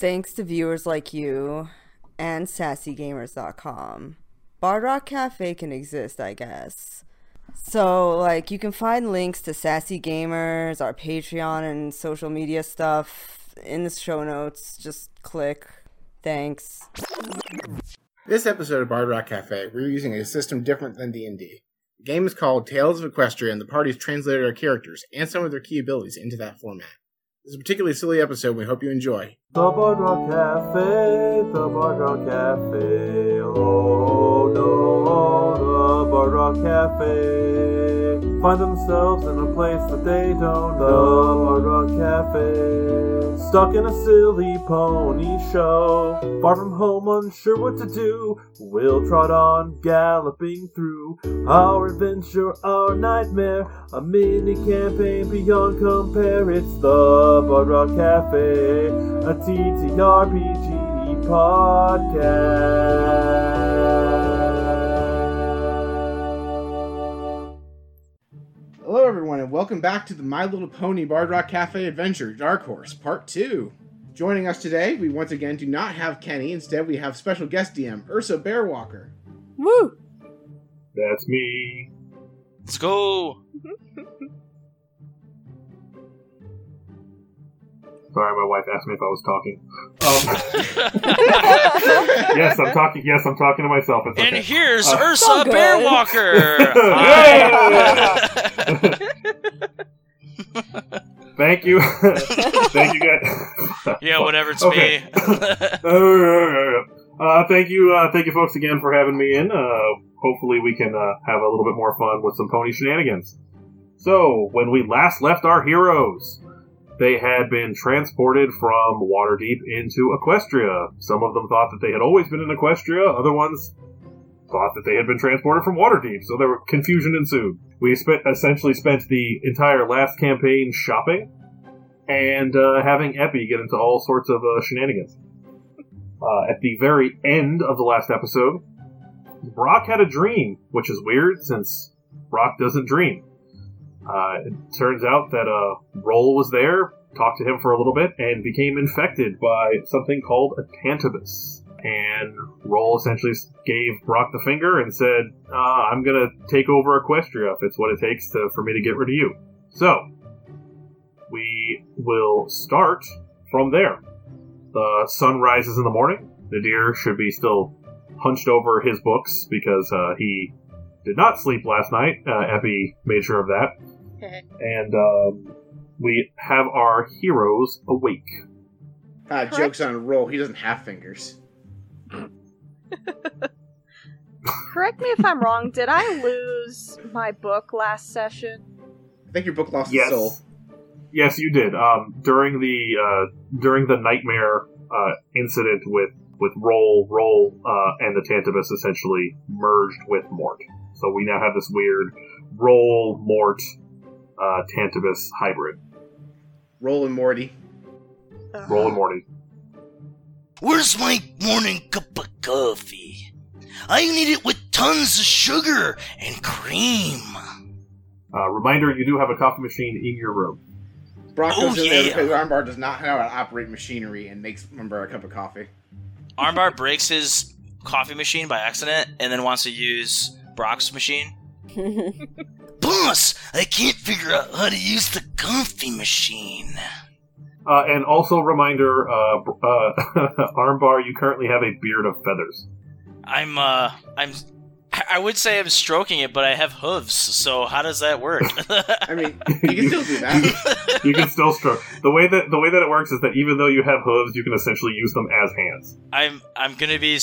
Thanks to viewers like you and sassygamers.com. Bard Rock Cafe can exist, I guess. So, like, you can find links to Sassy Gamers, our Patreon, and social media stuff in the show notes. Just click. Thanks. This episode of Bard Rock Cafe, we're using a system different than D&D. The game is called Tales of Equestria, and the party's translated our characters and some of their key abilities into that format. This is a particularly silly episode, we hope you enjoy. The Bard Cafe, the Bard Cafe, oh no, the Bard Cafe. Find themselves in a place that they don't know, the Bard Rock Cafe. Stuck in a silly pony show, far from home, unsure what to do. We'll trot on, galloping through our adventure, our nightmare, a mini campaign beyond compare. It's the Rock Cafe, a TTRPG podcast. Hello, everyone, and welcome back to the My Little Pony Bard Rock Cafe Adventure Dark Horse Part 2. Joining us today, we once again do not have Kenny. Instead, we have special guest DM, Ursa Bearwalker. Woo! That's me. Let's go. Sorry, my wife asked me if I was talking. Um, yes, I'm talking. Yes, I'm talking to myself. It's And okay. here's Uh, Ursa So. Bearwalker. Thank you. Thank you, guys. yeah, whatever. It's Okay. me. uh, thank you, uh, thank you, folks, again for having me in. Uh, hopefully, we can uh, have a little bit more fun with some pony shenanigans. So, when we last left our heroes, they had been transported from Waterdeep into Equestria. Some of them thought that they had always been in Equestria. Other ones thought that they had been transported from Waterdeep. So there were confusion ensued. We spent essentially spent the entire last campaign shopping and uh, having Epi get into all sorts of uh, shenanigans. Uh, at the very end of the last episode, Brock had a dream, which is weird since Brock doesn't dream. Uh, it turns out that uh, Roll was there, talked to him for a little bit, and became infected by something called a Tantabus. And Roll essentially gave Brock the finger and said, uh, "I'm gonna take over Equestria if it's what it takes to, for me to get rid of you." So, we will start from there. The sun rises in the morning. Nadir should be still hunched over his books because uh, he did not sleep last night. Uh, Epi made sure of that. And um, we have our heroes awake. Uh, joke's on roll, he doesn't have fingers. Correct me if I'm wrong. Did I lose my book last session? I think your book lost Yes. its soul. Yes, you did. Um, during the uh, during the nightmare uh, incident with with Roll, Roll, uh, and the Tantabus essentially merged with Mort. So we now have this weird Roll Mort uh, Tantabus hybrid. Roll and Morty. Roll and Morty. Where's my morning cup of coffee? I need it with tons of sugar and cream. Uh, reminder: you do have a coffee machine in your room. Brock Oh, goes in there yeah. because Armbar does not know how to operate machinery and makes Armbar a cup of coffee. Armbar breaks his coffee machine by accident and then wants to use Brock's machine. Boss, I can't figure out how to use the coffee machine. Uh, and also reminder: uh, uh, Armbar, you currently have a beard of feathers. I'm uh I'm I would say I'm stroking it, but I have hooves, so how does that work? I mean, you can still do that. you can still stroke. The way that the way that it works is that even though you have hooves, you can essentially use them as hands. I'm I'm gonna be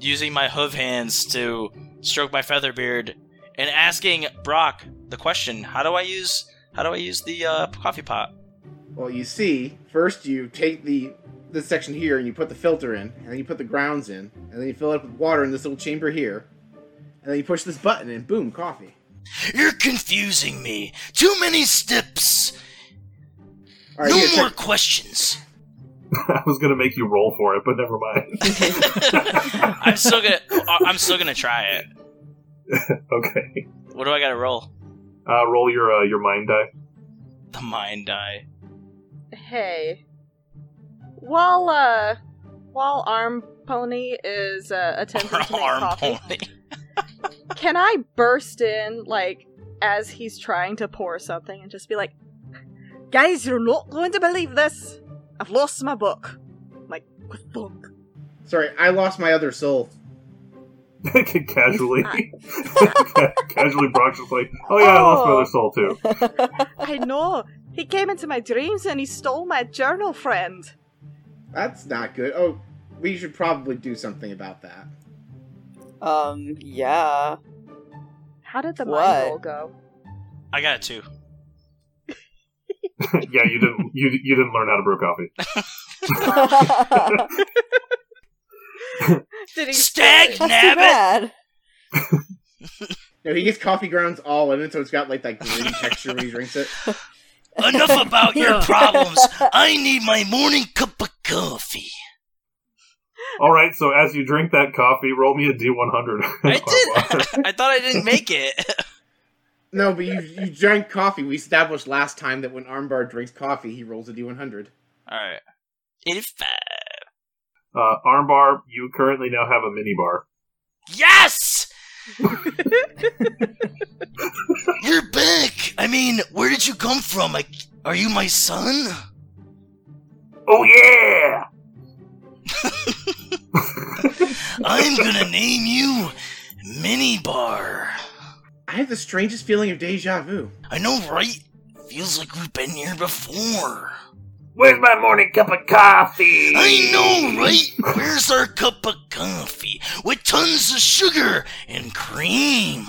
using my hoof hands to stroke my feather beard and asking Brock the question: How do I use how do I use the uh, coffee pot? Well, you see, first you take the this section here and you put the filter in, and then you put the grounds in, and then you fill it up with water in this little chamber here, and then you push this button and boom, coffee. You're confusing me. Too many steps. All right, no here, more check- questions. I was gonna make you roll for it, but never mind. I'm still gonna I'm still gonna try it. okay, What do I gotta roll? uh, roll your uh, your mind die. The mind die. Hey, While uh, while Arm Pony is uh, attempting to make Arm coffee, pony. can I burst in like as he's trying to pour something and just be like, "Guys, you're not going to believe this. I've lost my book." I'm like, what the fuck? Sorry, I lost my other soul. casually, casually, Brock's just like, "Oh yeah, I lost my other soul too." I know. He came into my dreams and he stole my journal, friend. That's not good. Oh, we should probably do something about that. um, yeah. How did the What? mind roll go? I got it too. yeah, you didn't you you didn't learn how to brew coffee. Did he Stag nabbit. No, he gets coffee grounds all in it, so it's got like that green texture when he drinks it. Enough about your problems. I need my morning cup of coffee. All right, so as you drink that coffee, roll me a D100. I did. I thought I didn't make it. No, but you you drank coffee. We established last time that when Armbar drinks coffee, he rolls a D100. All right. 85. Uh, armbar, you currently now have a mini bar. Yes! You're back. I mean, where did you come from? Like, are you my son? Oh yeah! I'm gonna name you Minibar. I have the strangest feeling of deja vu. I know, right? Feels like we've been here before. Where's my morning cup of coffee? I know, right? Where's our cup of coffee with tons of sugar and cream?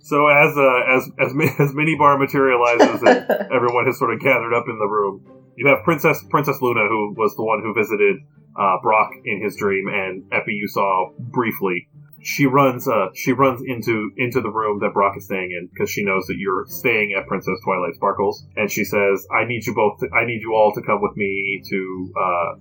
So as uh, as as Mi- as Minibar materializes and everyone has sort of gathered up in the room, you have Princess Princess Luna, who was the one who visited uh, Brock in his dream, and Epi you saw briefly. She runs uh she runs into into the room that Brock is staying in because she knows that you're staying at Princess Twilight Sparkles, and she says, "I need you both. To, I need you all to come with me to uh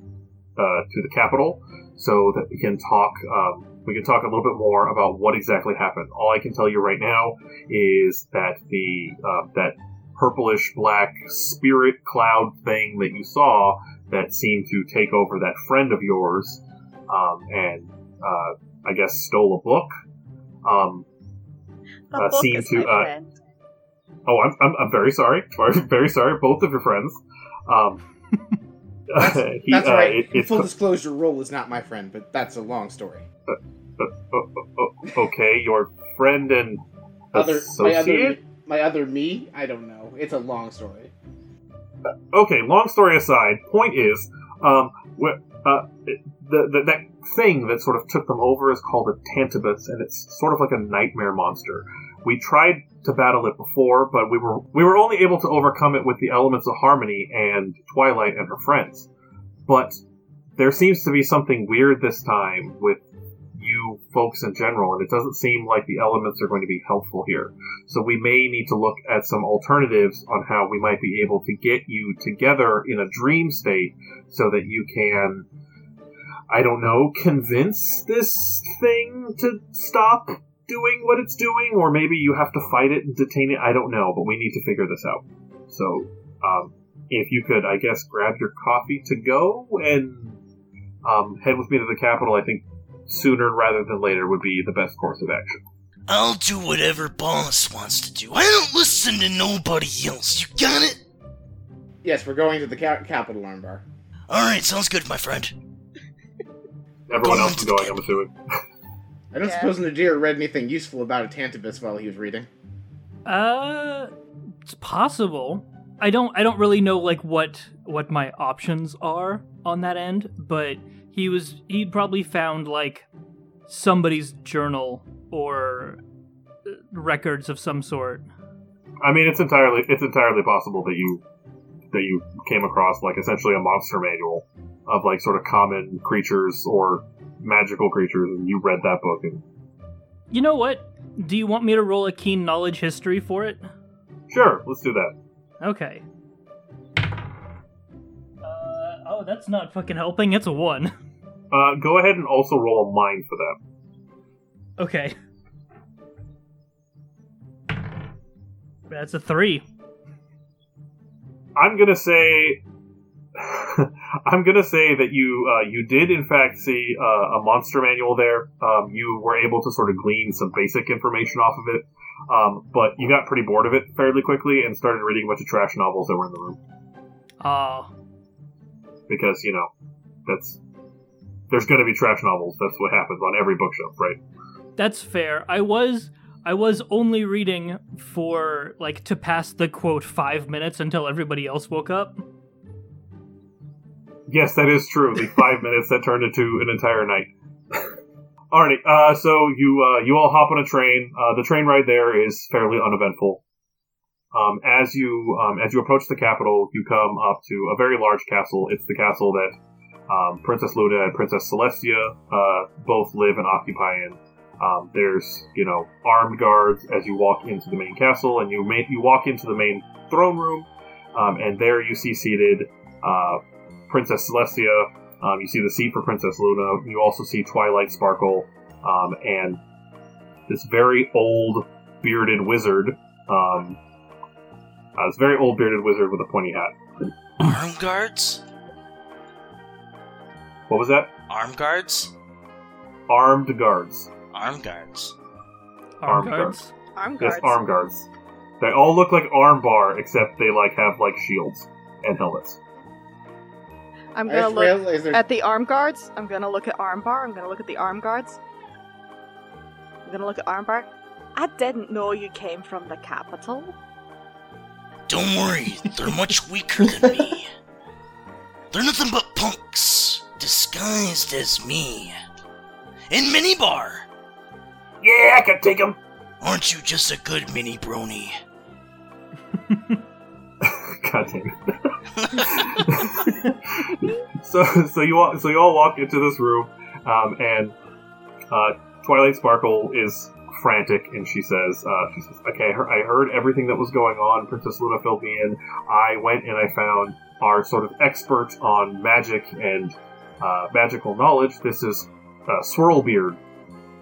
uh to the capital so that we can talk um." We can talk a little bit more about what exactly happened. All I can tell you right now is that the uh, that purplish black spirit cloud thing that you saw that seemed to take over that friend of yours um, and uh, I guess stole a book. Um, The Uh, book seem is to, my uh, oh, I'm, I'm, I'm very sorry. very sorry, both of your friends. Um, he, That's uh, right. it- In it's- full disclosure, Roll is not my friend, but that's a long story. uh, oh, okay, your friend and Other my other associate. my other me, I don't know. It's a long story. okay, long story aside, point is, um, wh- uh, the, the that thing that sort of took them over is called a Tantabus, and it's sort of like a nightmare monster. We tried to battle it before, but we were we were only able to overcome it with the elements of Harmony and Twilight and her friends. But there seems to be something weird this time with you folks in general, and it doesn't seem like the elements are going to be helpful here. So we may need to look at some alternatives on how we might be able to get you together in a dream state so that you can, I don't know, convince this thing to stop doing what it's doing, or maybe you have to fight it and detain it. I don't know, but we need to figure this out. So, um, if you could, I guess, grab your coffee to go and um, head with me to the capital, I think sooner rather than later would be the best course of action. I'll do whatever boss wants to do. I don't listen to nobody else. You got it? Yes, we're going to the ca- capital Armbar. Alright, sounds good, my friend. Everyone else is to the going, I'm assuming. I don't Yeah. suppose Nadir read anything useful about a Tantabus while he was reading. Uh, it's possible. I don't. I don't really know like what what my options are on that end, but he was. He'd probably found like somebody's journal or uh, records of some sort. I mean, it's entirely it's entirely possible that you that you came across like essentially a monster manual of like sort of common creatures or magical creatures, and you read that book. And You know what? Do you want me to roll a keen knowledge history for it? sure, let's do that. Okay. Uh, oh, that's not fucking helping. It's a one. Uh, go ahead and also roll a mind for that. Okay. That's a three. I'm gonna say I'm gonna say that you uh, you did in fact see uh, a monster manual there. Um, you were able to sort of glean some basic information off of it, um, but you got pretty bored of it fairly quickly and started reading a bunch of trash novels that were in the room Ah, because you know that's there's gonna be trash novels. That's what happens on every bookshelf, right? that's fair. I was I was only reading for like to pass the quote five minutes until everybody else woke up. Yes, that is true. The five minutes that turned into an entire night. Alrighty, uh, so you uh, you all hop on a train. Uh, the train ride there is fairly uneventful. Um, as you um, as you approach the capital, you come up to a very large castle. It's the castle that um, Princess Luna and Princess Celestia uh, both live and occupy in. Um, there's you know armed guards as you walk into the main castle, and you ma- you walk into the main throne room, um, and there you see seated uh, Princess Celestia. Um, you see the seat for Princess Luna. You also see Twilight Sparkle um, and this very old bearded wizard. Um, uh, this very old bearded wizard with a pointy hat. Arm guards? What was that? Arm guards? Armed guards. Arm guards. Armed Armed guards. Arm guards. Yes, arm guards. They all look like arm bar, except they like have like shields and helmets. I'm gonna look realized there's- at the arm guards. I'm gonna look at armbar. I'm gonna look at the arm guards. I'm gonna look at armbar. I didn't know you came from the capital. Don't worry, they're much weaker than me. They're nothing but punks, disguised as me. In Minibar! Yeah, I can take them. Aren't you just a good mini brony? God damn it. so, so you all, so you all walk into this room, um, and uh, Twilight Sparkle is frantic, and she says, uh, "She says, okay, I heard, everything that was going on. Princess Luna filled. I went and I found our sort of expert on magic and uh, magical knowledge. This is uh, Swirlbeard,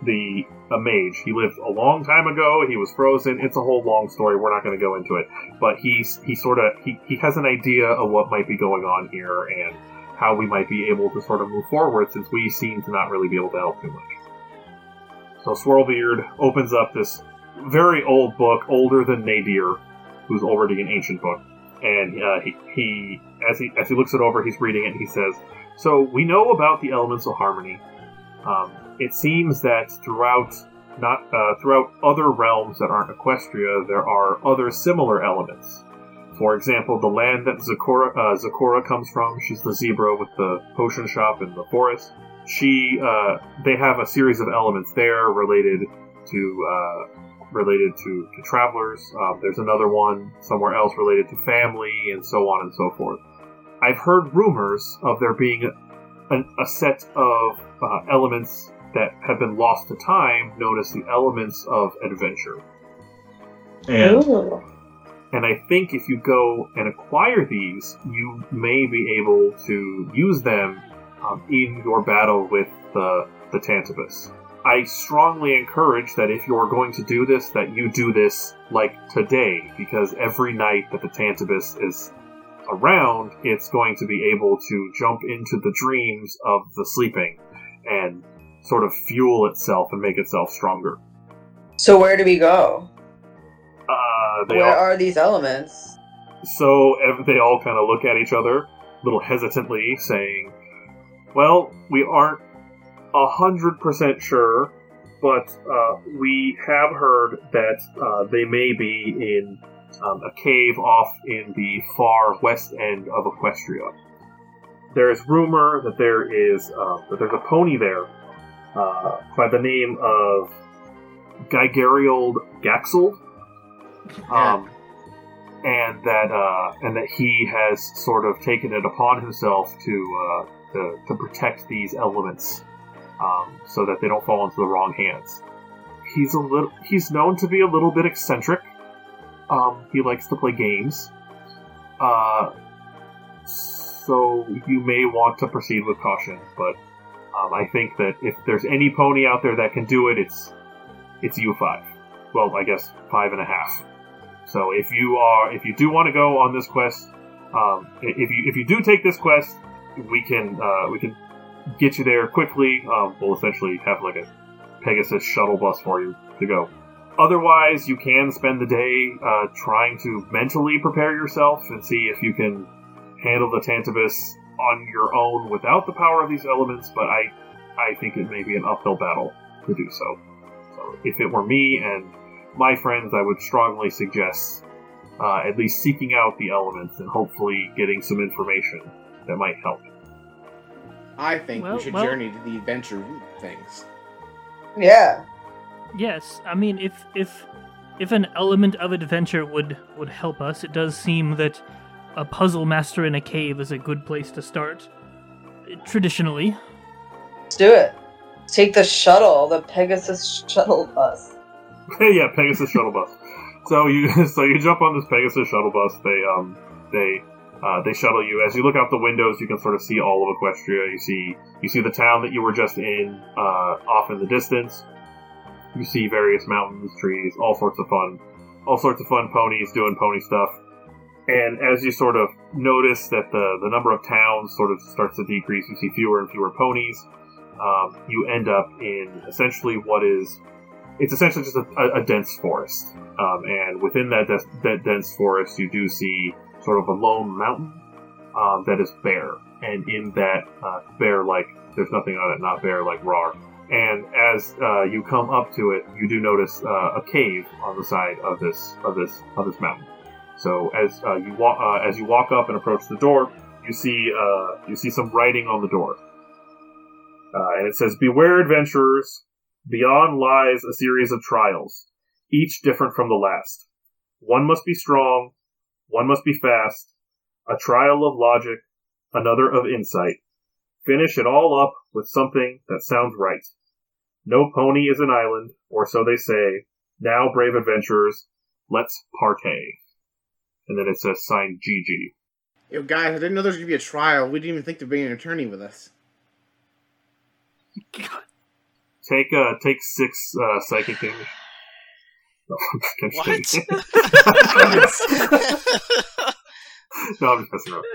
the a mage. He lived a long time ago. He was frozen. It's a whole long story. We're not going to go into it. But he's he sort of he, he has an idea of what might be going on here and how we might be able to sort of move forward since we seem to not really be able to help too much. So Swirlbeard opens up this very old book, older than Nadir, who's already an ancient book, and uh, he, he as he as he looks it over, he's reading it. and He says, "So we know about the elemental harmony. Um, it seems that throughout not uh, throughout other realms that aren't Equestria, there are other similar elements. For example, the land that Zecora, uh, comes from, she's the zebra with the potion shop in the forest. She, uh, they have a series of elements there related to uh, related to, to travelers. Um, there's another one somewhere else related to family, and so on and so forth. I've heard rumors of there being a, a set of uh, elements that have been lost to time, known as the elements of adventure. And Ooh. and I think if you go and acquire these, you may be able to use them um, in your battle with the the Tantabus. I strongly encourage that if you're going to do this, that you do this like today, because every night that the Tantabus is around, it's going to be able to jump into the dreams of the sleeping and sort of fuel itself and make itself stronger. So where do we go? Uh, they Where all, are these elements? So they all kind of look at each other, a little hesitantly, saying, "Well, we aren't a hundred percent sure, but uh, we have heard that uh, they may be in um, a cave off in the far west end of Equestria. There is rumor that there is uh, that there's a pony there uh, by the name of Gigariald Gaxel." Um, and that uh, and that he has sort of taken it upon himself to uh, to, to protect these elements, um, so that they don't fall into the wrong hands. He's a little he's known to be a little bit eccentric. Um, he likes to play games. Uh, so you may want to proceed with caution, but um, I think that if there's any pony out there that can do it, it's it's you five. Well, I guess five and a half. So if you are, if you do want to go on this quest, Um, if you if you do take this quest, we can uh, we can get you there quickly. Um, we'll essentially have like a Pegasus shuttle bus for you to go. Otherwise, you can spend the day uh, trying to mentally prepare yourself and see if you can handle the Tantabus on your own without the power of these elements. But I I think it may be an uphill battle to do so. So if it were me and my friends, I would strongly suggest uh, at least seeking out the elements and hopefully getting some information that might help. I think Well- we should well- journey to the adventure things. Yeah. Yes, I mean if if if an element of adventure would would help us, it does seem that a puzzle master in a cave is a good place to start. Traditionally, Let's do it. Take the shuttle, the Pegasus shuttle bus. yeah, Pegasus shuttle bus. So you so you jump on this Pegasus shuttle bus. They um they uh, they shuttle you. As you look out the windows, you can sort of see all of Equestria. You see you see the town that you were just in uh, off in the distance. You see various mountains, trees, all sorts of fun, all sorts of fun ponies doing pony stuff. And as you sort of notice that the the number of towns sort of starts to decrease, you see fewer and fewer ponies. Um, you end up in essentially what is it's essentially just a, a, a dense forest. Um, and within that, that dense forest, you do see sort of a lone mountain um, that is bare. And in that uh, bare, like there's nothing on it, not bare like raw. And as uh, you come up to it, you do notice uh, a cave on the side of this of this of this mountain. So as uh, you walk uh, as you walk up and approach the door, you see uh, you see some writing on the door, uh, and it says, "Beware, adventurers! Beyond lies a series of trials, each different from the last. One must be strong, one must be fast, a trial of logic, another of insight. Finish it all up with something that sounds right. No pony is an island, or so they say. Now, brave adventurers, let's partay. And then it says signed GG. Yo, guys, I didn't know there was gonna be a trial. We didn't even think to bring an attorney with us. Take uh take six uh psychic damage. No, I'm just What? kidding. no, I'm just messing around.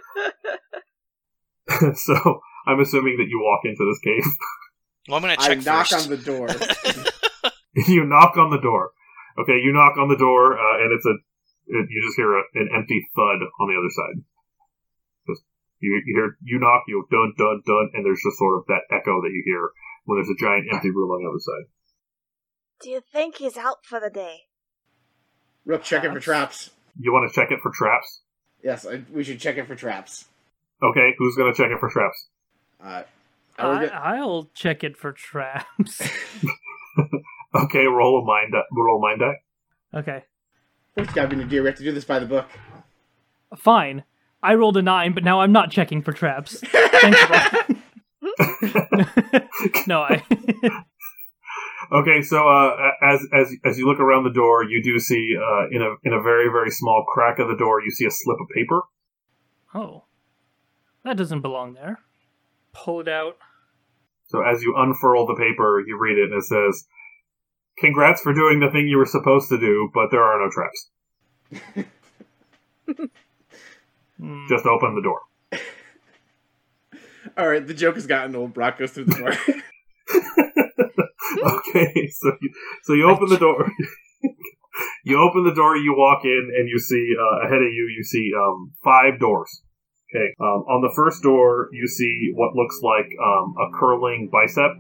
so I'm assuming that you walk into this cave. well, I'm gonna I check knock first. on the door. you knock on the door. Okay, you knock on the door, uh, and it's a it, you just hear a, an empty thud on the other side. Just you, you hear you knock, you dun dun dun, and there's just sort of that echo that you hear when there's a giant empty room on the other side. Do you think he's out for the day? Rook, check it for traps. You want to check it for traps? Yes, I, we should check it for traps. Okay, who's gonna check it for traps? Uh, I will get- I'll check it for traps. Okay, roll a mind die. Roll a mind die. okay, First gotta be Nadir. We have to do this by the book. fine. I rolled a nine, but now I'm not checking for traps. Thanks, Rob. no, I. Okay, so uh, as as as you look around the door, you do see uh, in a in a very very small crack of the door, you see a slip of paper. oh, that doesn't belong there. Pull it out. So as you unfurl the paper, you read it, and it says, "Congrats for doing the thing you were supposed to do, but there are no traps. Just open the door." All right, the joke has gotten old. Brock goes through the door. okay, so you, so you open the door. you open the door. You walk in, and you see uh, ahead of you. You see um, five doors. Okay. Um, on the first door, you see what looks like um, a curling bicep.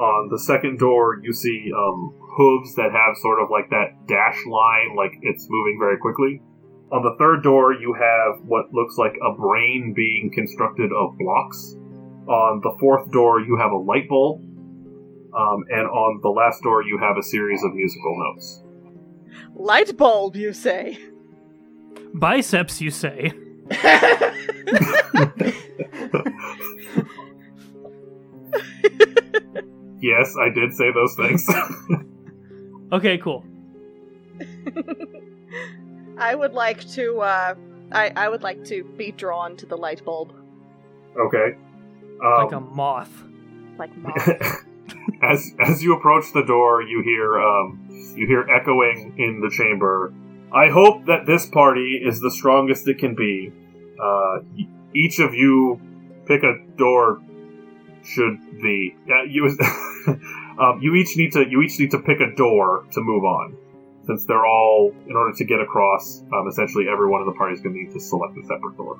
On the second door, you see um, hooves that have sort of like that dash line, like it's moving very quickly. On the third door, you have what looks like a brain being constructed of blocks. On the fourth door, you have a light bulb. Um, and on the last door, you have a series of musical notes. Light bulb, you say? Biceps, you say? yes, I did say those things. Okay, cool. I would like to. Uh, I I would like to be drawn to the light bulb, okay. Um, Like a moth. like moth. as as you approach the door, you hear um, you hear echoing in the chamber. I hope that this party is the strongest it can be. Uh, each of you pick a door. Should the yeah, you um, you each need to you each need to pick a door to move on, since they're all in order to get across. Um, essentially, everyone in the party is going to need to select a separate door.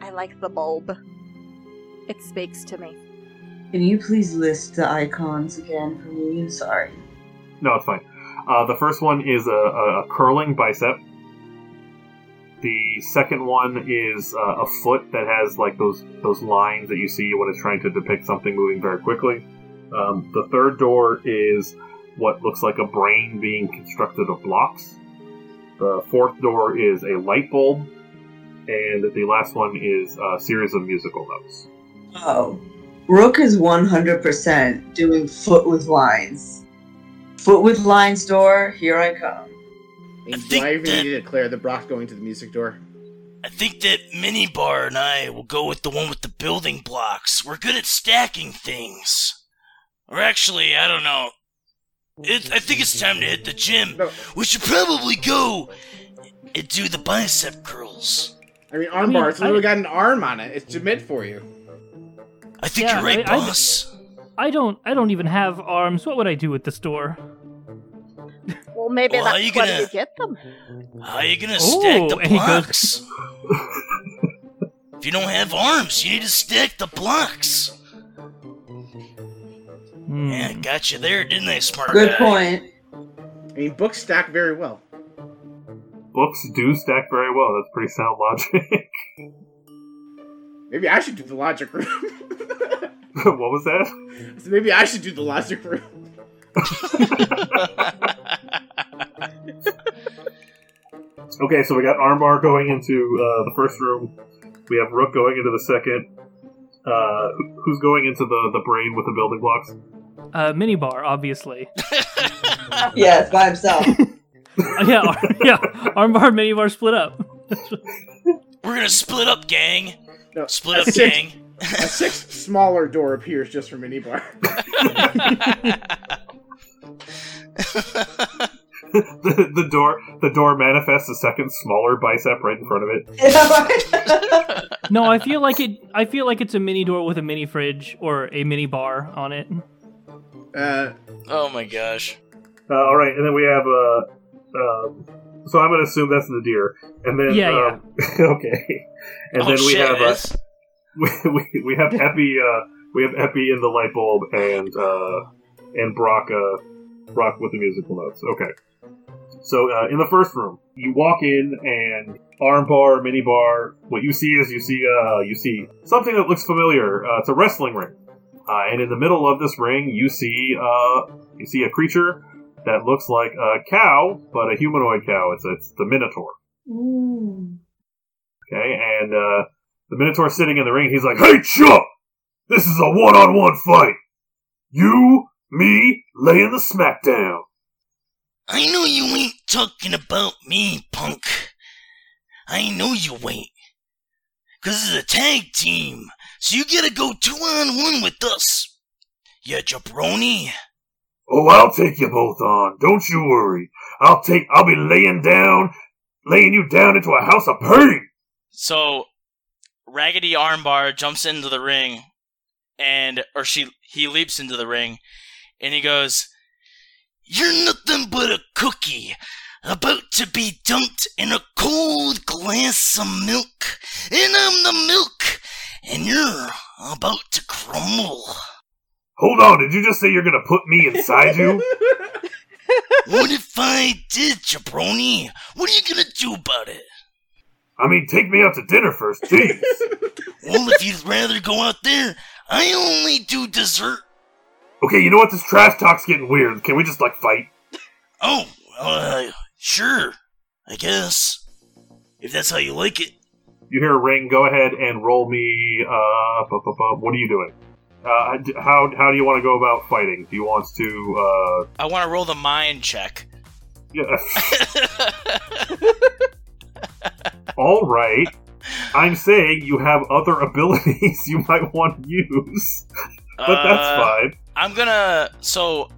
I like the bulb. It speaks to me. Can you please list the icons again for me? I'm sorry. No, it's fine. Uh, the first one is a, a, a curling bicep. The second one is uh, a foot that has like those those lines that you see when it's trying to depict something moving very quickly. Um, the third door is what looks like a brain being constructed of blocks. The fourth door is a light bulb, and the last one is a series of musical notes. Oh. Rook is 100% doing foot with lines. Foot with lines door, here I come. And I do I even that- need to declare that Brock's going to the music door? I think that Minibar and I will go with the one with the building blocks. We're good at stacking things. Or actually, I don't know. It, I think it's time to hit the gym. No, We should probably go and do the bicep curls. I mean arm mean, bar. It's I- literally got an arm on it. It's meant for you. I think Yeah, you're right, I- I- boss. I don't I don't even have arms. What would I do with this door? Well, maybe Well, how that's you where gonna- you get them. How are you gonna Ooh, stack the and he goes- blocks? if you don't have arms, you need to stack the blocks. Hmm. Yeah, got you there, didn't they, smart Good guy? point. I mean books stack very well. Books do stack very well. That's pretty sound logic. Maybe I should do the logic room. what was that? So Maybe I should do the logic room. Okay, so we got Armbar going into uh, the first room. We have Rook going into the second. Uh, who's going into the, the brain with the building blocks? Uh, minibar, obviously. Yes, by himself. Yeah, ar- yeah. Armbar, minibar split up. We're gonna split up, gang. No, Split up, six, gang. A sixth smaller door appears just for minibar. the, the door the door manifests a second smaller bicep right in front of it. No, I feel like it. I feel like it's a mini door with a mini fridge or a mini bar on it. Uh, oh my gosh. Uh, all right, and then we have uh, um, so I'm going to assume that's the deer, and then Yeah, um, okay, and oh then we shit, have it uh, we, we, we have Epi uh, we have Epi in the light bulb and uh, and Brock uh, Brock with the musical notes. Okay, so uh, in the first room, you walk in and arm bar, mini bar. What you see is you see uh, you see something that looks familiar. Uh, it's a wrestling ring, uh, and in the middle of this ring, you see uh, you see a creature that looks like a cow, but a humanoid cow. It's it's the Minotaur. Ooh. Okay, and uh, the Minotaur sitting in the ring, he's like, Hey, Chuck! This is a one on one fight! You, me, laying the smackdown. I know you ain't talking about me, punk. I know you ain't. Cause it's a tag team, so you gotta go two on one with us. You jabroni. Oh, I'll take you both on. Don't you worry. I'll take, I'll be laying down, laying you down into a house of pain. So, Raggedy Armbar jumps into the ring, and or she he leaps into the ring, and he goes, "You're nothing but a cookie, about to be dumped in a cold glass of milk, and I'm the milk, and you're about to crumble." Hold on, did you just say you're gonna put me inside you? What if I did, jabroni? What are you gonna do about it? I mean, take me out to dinner first, jeez. Well, if you'd rather go out there, I only do dessert. Okay, you know what? This trash talk's getting weird. Can we just, like, fight? Oh, uh, sure. I guess. If that's how you like it. You hear a ring. Go ahead and roll me. Uh, bu- bu- bu- what are you doing? Uh, how how do you want to go about fighting? Do you want to? Uh, I want to roll the mind check. yeah. All right. I'm saying you have other abilities you might want to use, but that's Uh, fine. I'm gonna. So,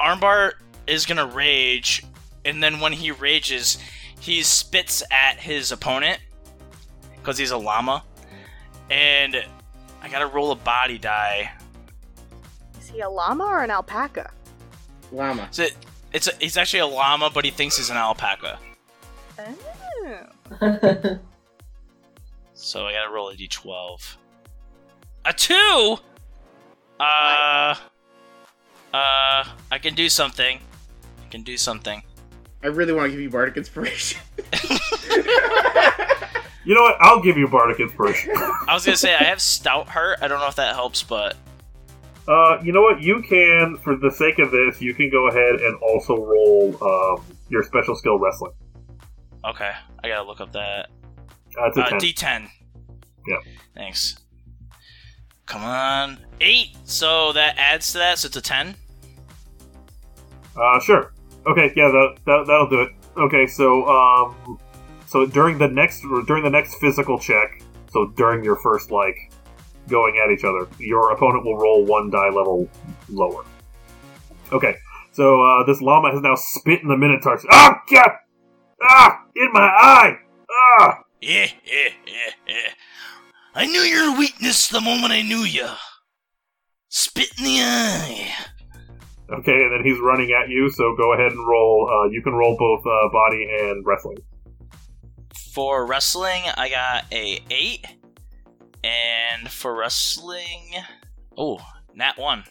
Armbar is gonna rage, and then when he rages, he spits at his opponent, because he's a llama, and I gotta roll a body die. Is he a llama or an alpaca? Llama. So it, it's a, he's actually a llama, but he thinks he's an alpaca. Oh. So I gotta roll a d12. A two. Uh, uh, I can do something. I can do something. I really want to give you bardic inspiration. You know what? I'll give you bardic inspiration. I was gonna say I have stout heart. I don't know if that helps, but Uh, you know what? You can, for the sake of this, you can go ahead and also roll um, your special skill wrestling. okay. I gotta look up that. Uh, it's a Uh, 10. D10. Yep. Thanks. Come on, eight. So that adds to that, so it's a ten. Uh, sure. Okay, yeah, that, that that'll do it. Okay, so um, so during the next during the next physical check, so during your first like going at each other, your opponent will roll one die level lower. Okay, so uh, this llama has now spit in the minotaur. Ah, God! Ah, in my eye! Ah! Yeah, yeah, yeah, yeah. I knew your weakness the moment I knew you. Spit in the eye. Okay, and then he's running at you. So go ahead and roll. Uh, you can roll both uh, body and wrestling. For wrestling, I got a eight, and for wrestling, oh, nat one.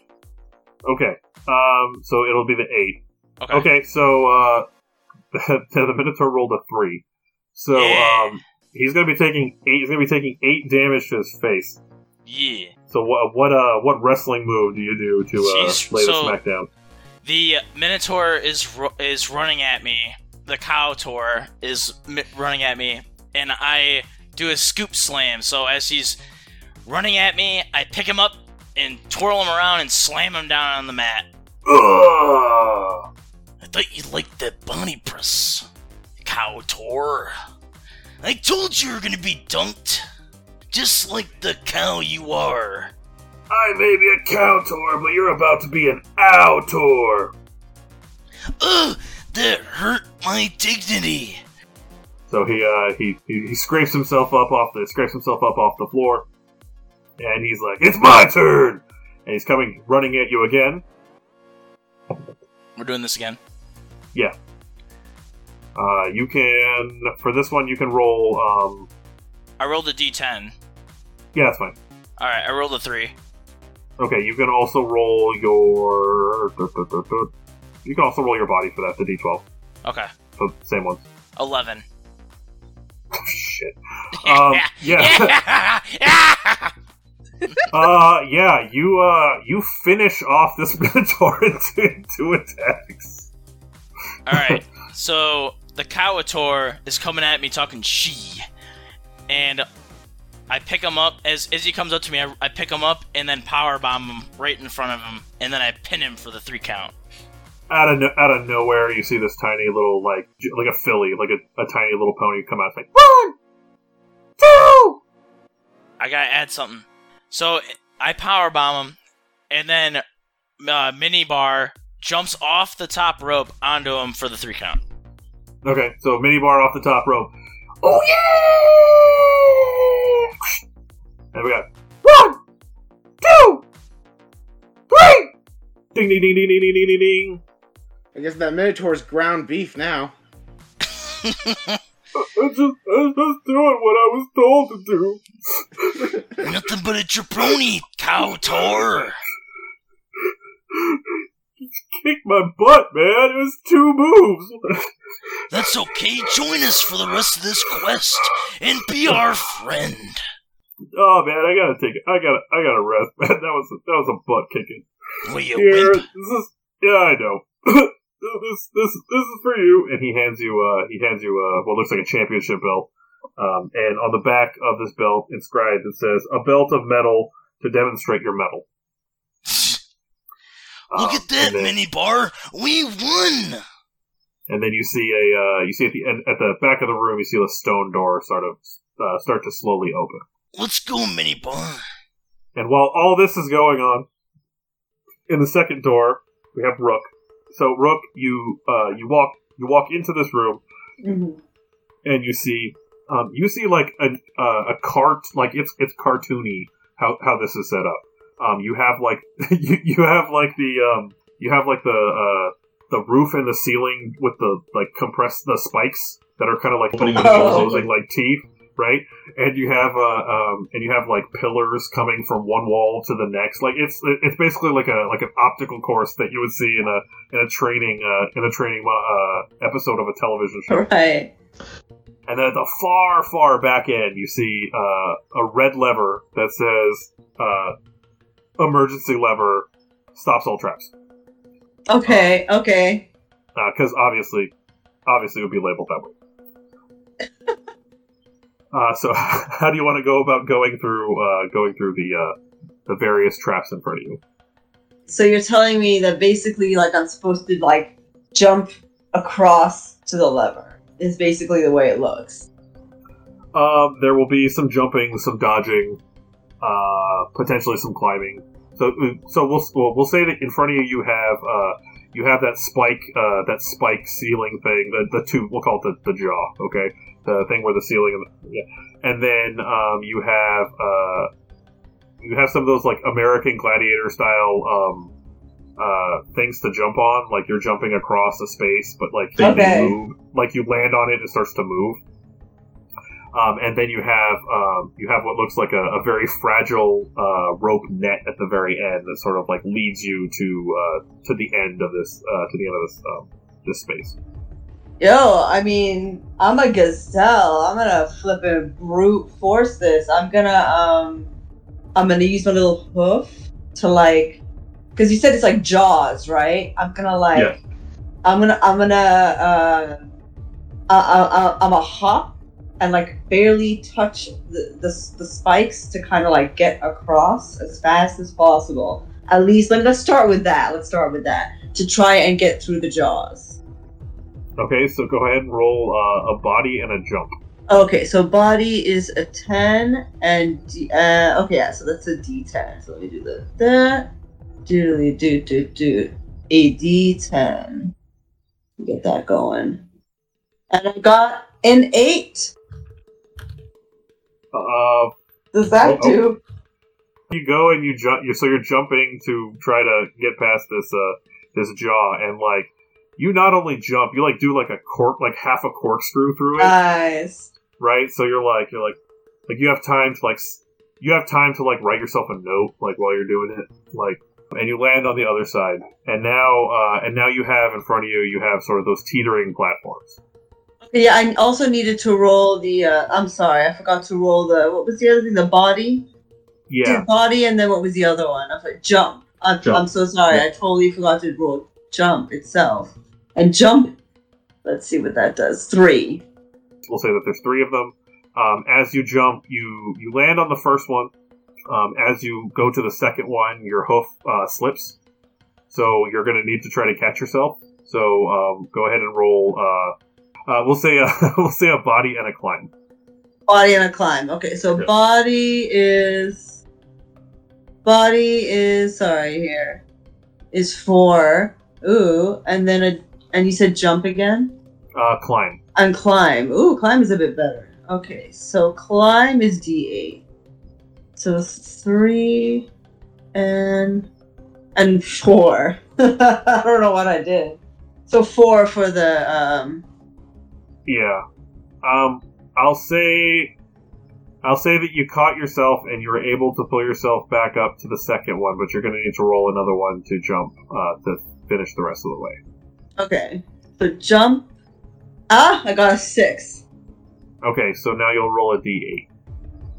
Okay. Um, so it'll be the eight. Okay. Okay, so uh, the, the Minotaur rolled a three. So Yeah. um, he's gonna be taking eight. He's gonna be taking eight damage to his face. Yeah. So what what uh what wrestling move do you do to uh, Jeez, lay the so- smack down? The Minotaur is ru- is running at me. The Cowtor is running at me, and I do a scoop slam. So as he's running at me, I pick him up and twirl him around and slam him down on the mat. Ugh! I thought you liked that bunny press, Cowtor. I told you you were gonna be dunked, just like the cow you are. I may be a cowtor, but you're about to be an owtor. Ugh, that hurt my dignity. So he uh he, he he scrapes himself up off the scrapes himself up off the floor, and he's like, "It's my turn!" And he's coming running at you again. We're doing this again. Yeah. Uh, you can for this one you can roll. Um, I rolled a d10. yeah, that's fine. All right, I rolled a three. Okay, you can also roll your. You can also roll your body for that, the d12. Okay, So same ones. eleven. Shit. Um, yeah. yeah. uh, yeah. You uh, you finish off this minotaur into two attacks. All right. So the Cowator is coming at me talking she, and I pick him up as as he comes up to me. I, I pick him up and then power bomb him right in front of him, and then I pin him for the three count out of no, out of nowhere, you see this tiny little like like a filly, like a, a tiny little pony come out. It's like one, two. I gotta add something. So I power bomb him, and then uh, Minibar jumps off the top rope onto him for the three count. Okay, so Mini Bar off the top rope. Oh yeah! And we got one, two, three. Ding ding ding ding ding ding ding ding. I guess that Minotaur's ground beef now. I just, I was just doing what I was told to do. Nothing but a jabroni, Cowtor. Kick my butt, man. It was two moves. That's okay. Join us for the rest of this quest and be our friend. oh man, I gotta take it. I gotta, I gotta rest, man. That was that was a butt kicking. Will you Here, wimp? this is yeah, I know. This this this is for you, and he hands you uh he hands you uh what looks like a championship belt. Um, and on the back of this belt, inscribed, it says "a belt of metal to demonstrate your mettle." Look Um, at that, then, mini bar. We won. And then you see a uh, you see at the end, at the back of the room, you see a stone door sort of uh, start to slowly open. Let's go, mini bar. And while all this is going on, in the second door, we have Rook. So Rook, you uh, you walk you walk into this room Mhm. and you see Um, you see like a uh, a cart, like it's it's cartoony how how this is set up. Um, you have like you, you have like the um you have like the uh the roof and the ceiling with the like compressed the spikes that are kind of like opening and closing like teeth, right? And you have uh um and you have like pillars coming from one wall to the next. Like it's it's basically like a like an optical course that you would see in a in a training uh in a training uh episode of a television show. Right. And then at the far, far back end, you see uh, a red lever that says uh, "emergency lever stops all traps." Okay. Okay. Because obviously, obviously, it would be labeled that way. Uh, so, how do you want to go about going through uh, going through the uh, the various traps in front of you? So you're telling me that basically, like, I'm supposed to like jump across to the lever. Is basically the way it looks. Um, there will be some jumping, some dodging, uh, potentially some climbing. So, so we'll, we'll we'll say that in front of you you have uh, you have that spike uh, that spike ceiling thing, the the two we'll call it the, the jaw, okay, the thing where the ceiling, and the, yeah, and then um, you have uh, you have some of those like American Gladiator style um, uh, things to jump on, like you're jumping across a space, but like Okay. move, like you land on it, it starts to move. Um, and then you have um, you have what looks like a, a very fragile uh, rope net at the very end that sort of like leads you to uh, to the end of this uh, to the end of this um, this space. Yo, I mean, I'm a gazelle. I'm gonna flip and brute force this. I'm gonna um, I'm gonna use my little hoof to like, because you said it's like jaws, right? I'm gonna like, Yeah. I'm gonna I'm gonna uh, uh, uh, uh, I'm a hop and like barely touch the the, the spikes to kind of like get across as fast as possible. At least let, let's start with that. Let's start with that to try and get through the jaws. Okay, so go ahead and roll uh, a body and a jump. Okay, so body is a 10 and D, uh, okay, yeah, so that's a D10. So let me do the that. Do do do do a D10. Get that going. And I got an 8. Uh, Does that Oh, oh. do? you go and you jump. You so you're jumping to try to get past this uh this jaw and like you not only jump, you like do like a cork like half a corkscrew through it. Nice. right? So you're like, you're like, like you have time to like, you have time to like write yourself a note like while you're doing it, like, and you land on the other side, and now, uh, and now you have in front of you, you have sort of those teetering platforms. Yeah, I also needed to roll the, uh, I'm sorry, I forgot to roll the, what was the other thing? The body? Yeah, The body, and then what was the other one? I was like, jump. I'm, Jump. I'm so sorry. I totally forgot to roll jump itself. And jump, let's see what that does. Three. we'll say that there's three of them. Um, as you jump, you you land on the first one. Um, as you go to the second one, your hoof uh, slips, so you're going to need to try to catch yourself. So um, go ahead and roll. Uh, uh, we'll say a we'll say a body and a climb. Body and a climb. Okay, so Yeah. body is. Body is. Sorry, here. Is four. Ooh, and then a. And you said jump again? Uh, climb. And climb. Ooh, climb is a bit better. Okay, so climb is D8. So three and and four. I don't know what I did. So four for the um Yeah. Um, I'll say, I'll say that you caught yourself and you were able to pull yourself back up to the second one, but you're going to need to roll another one to jump uh, to finish the rest of the way. Okay. So jump. Ah, I got a six. Okay, so now you'll roll a d8.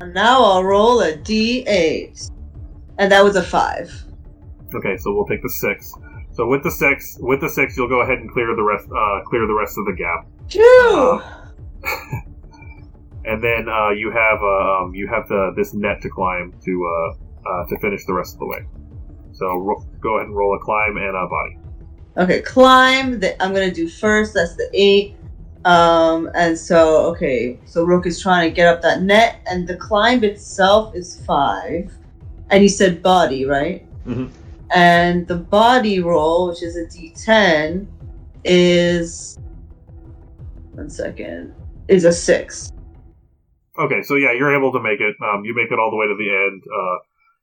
And now I'll roll a D8. And that was a five. Okay, so we'll take the six. So with the six, with the six, you'll go ahead and clear the rest, uh, clear the rest of the gap, Phew! and then uh, you have uh, um, you have the this net to climb to uh, uh, to finish the rest of the way. So ro- go ahead and roll a climb and a body. Okay, climb that I'm gonna do first. That's the eight. Um, and so okay, so Rook is trying to get up that net, and the climb itself is five. And you said body, right? Mhm. And the body roll, which is a D10, is one second, is a six. Okay, so yeah, you're able to make it. Um, you make it all the way to the end. Uh,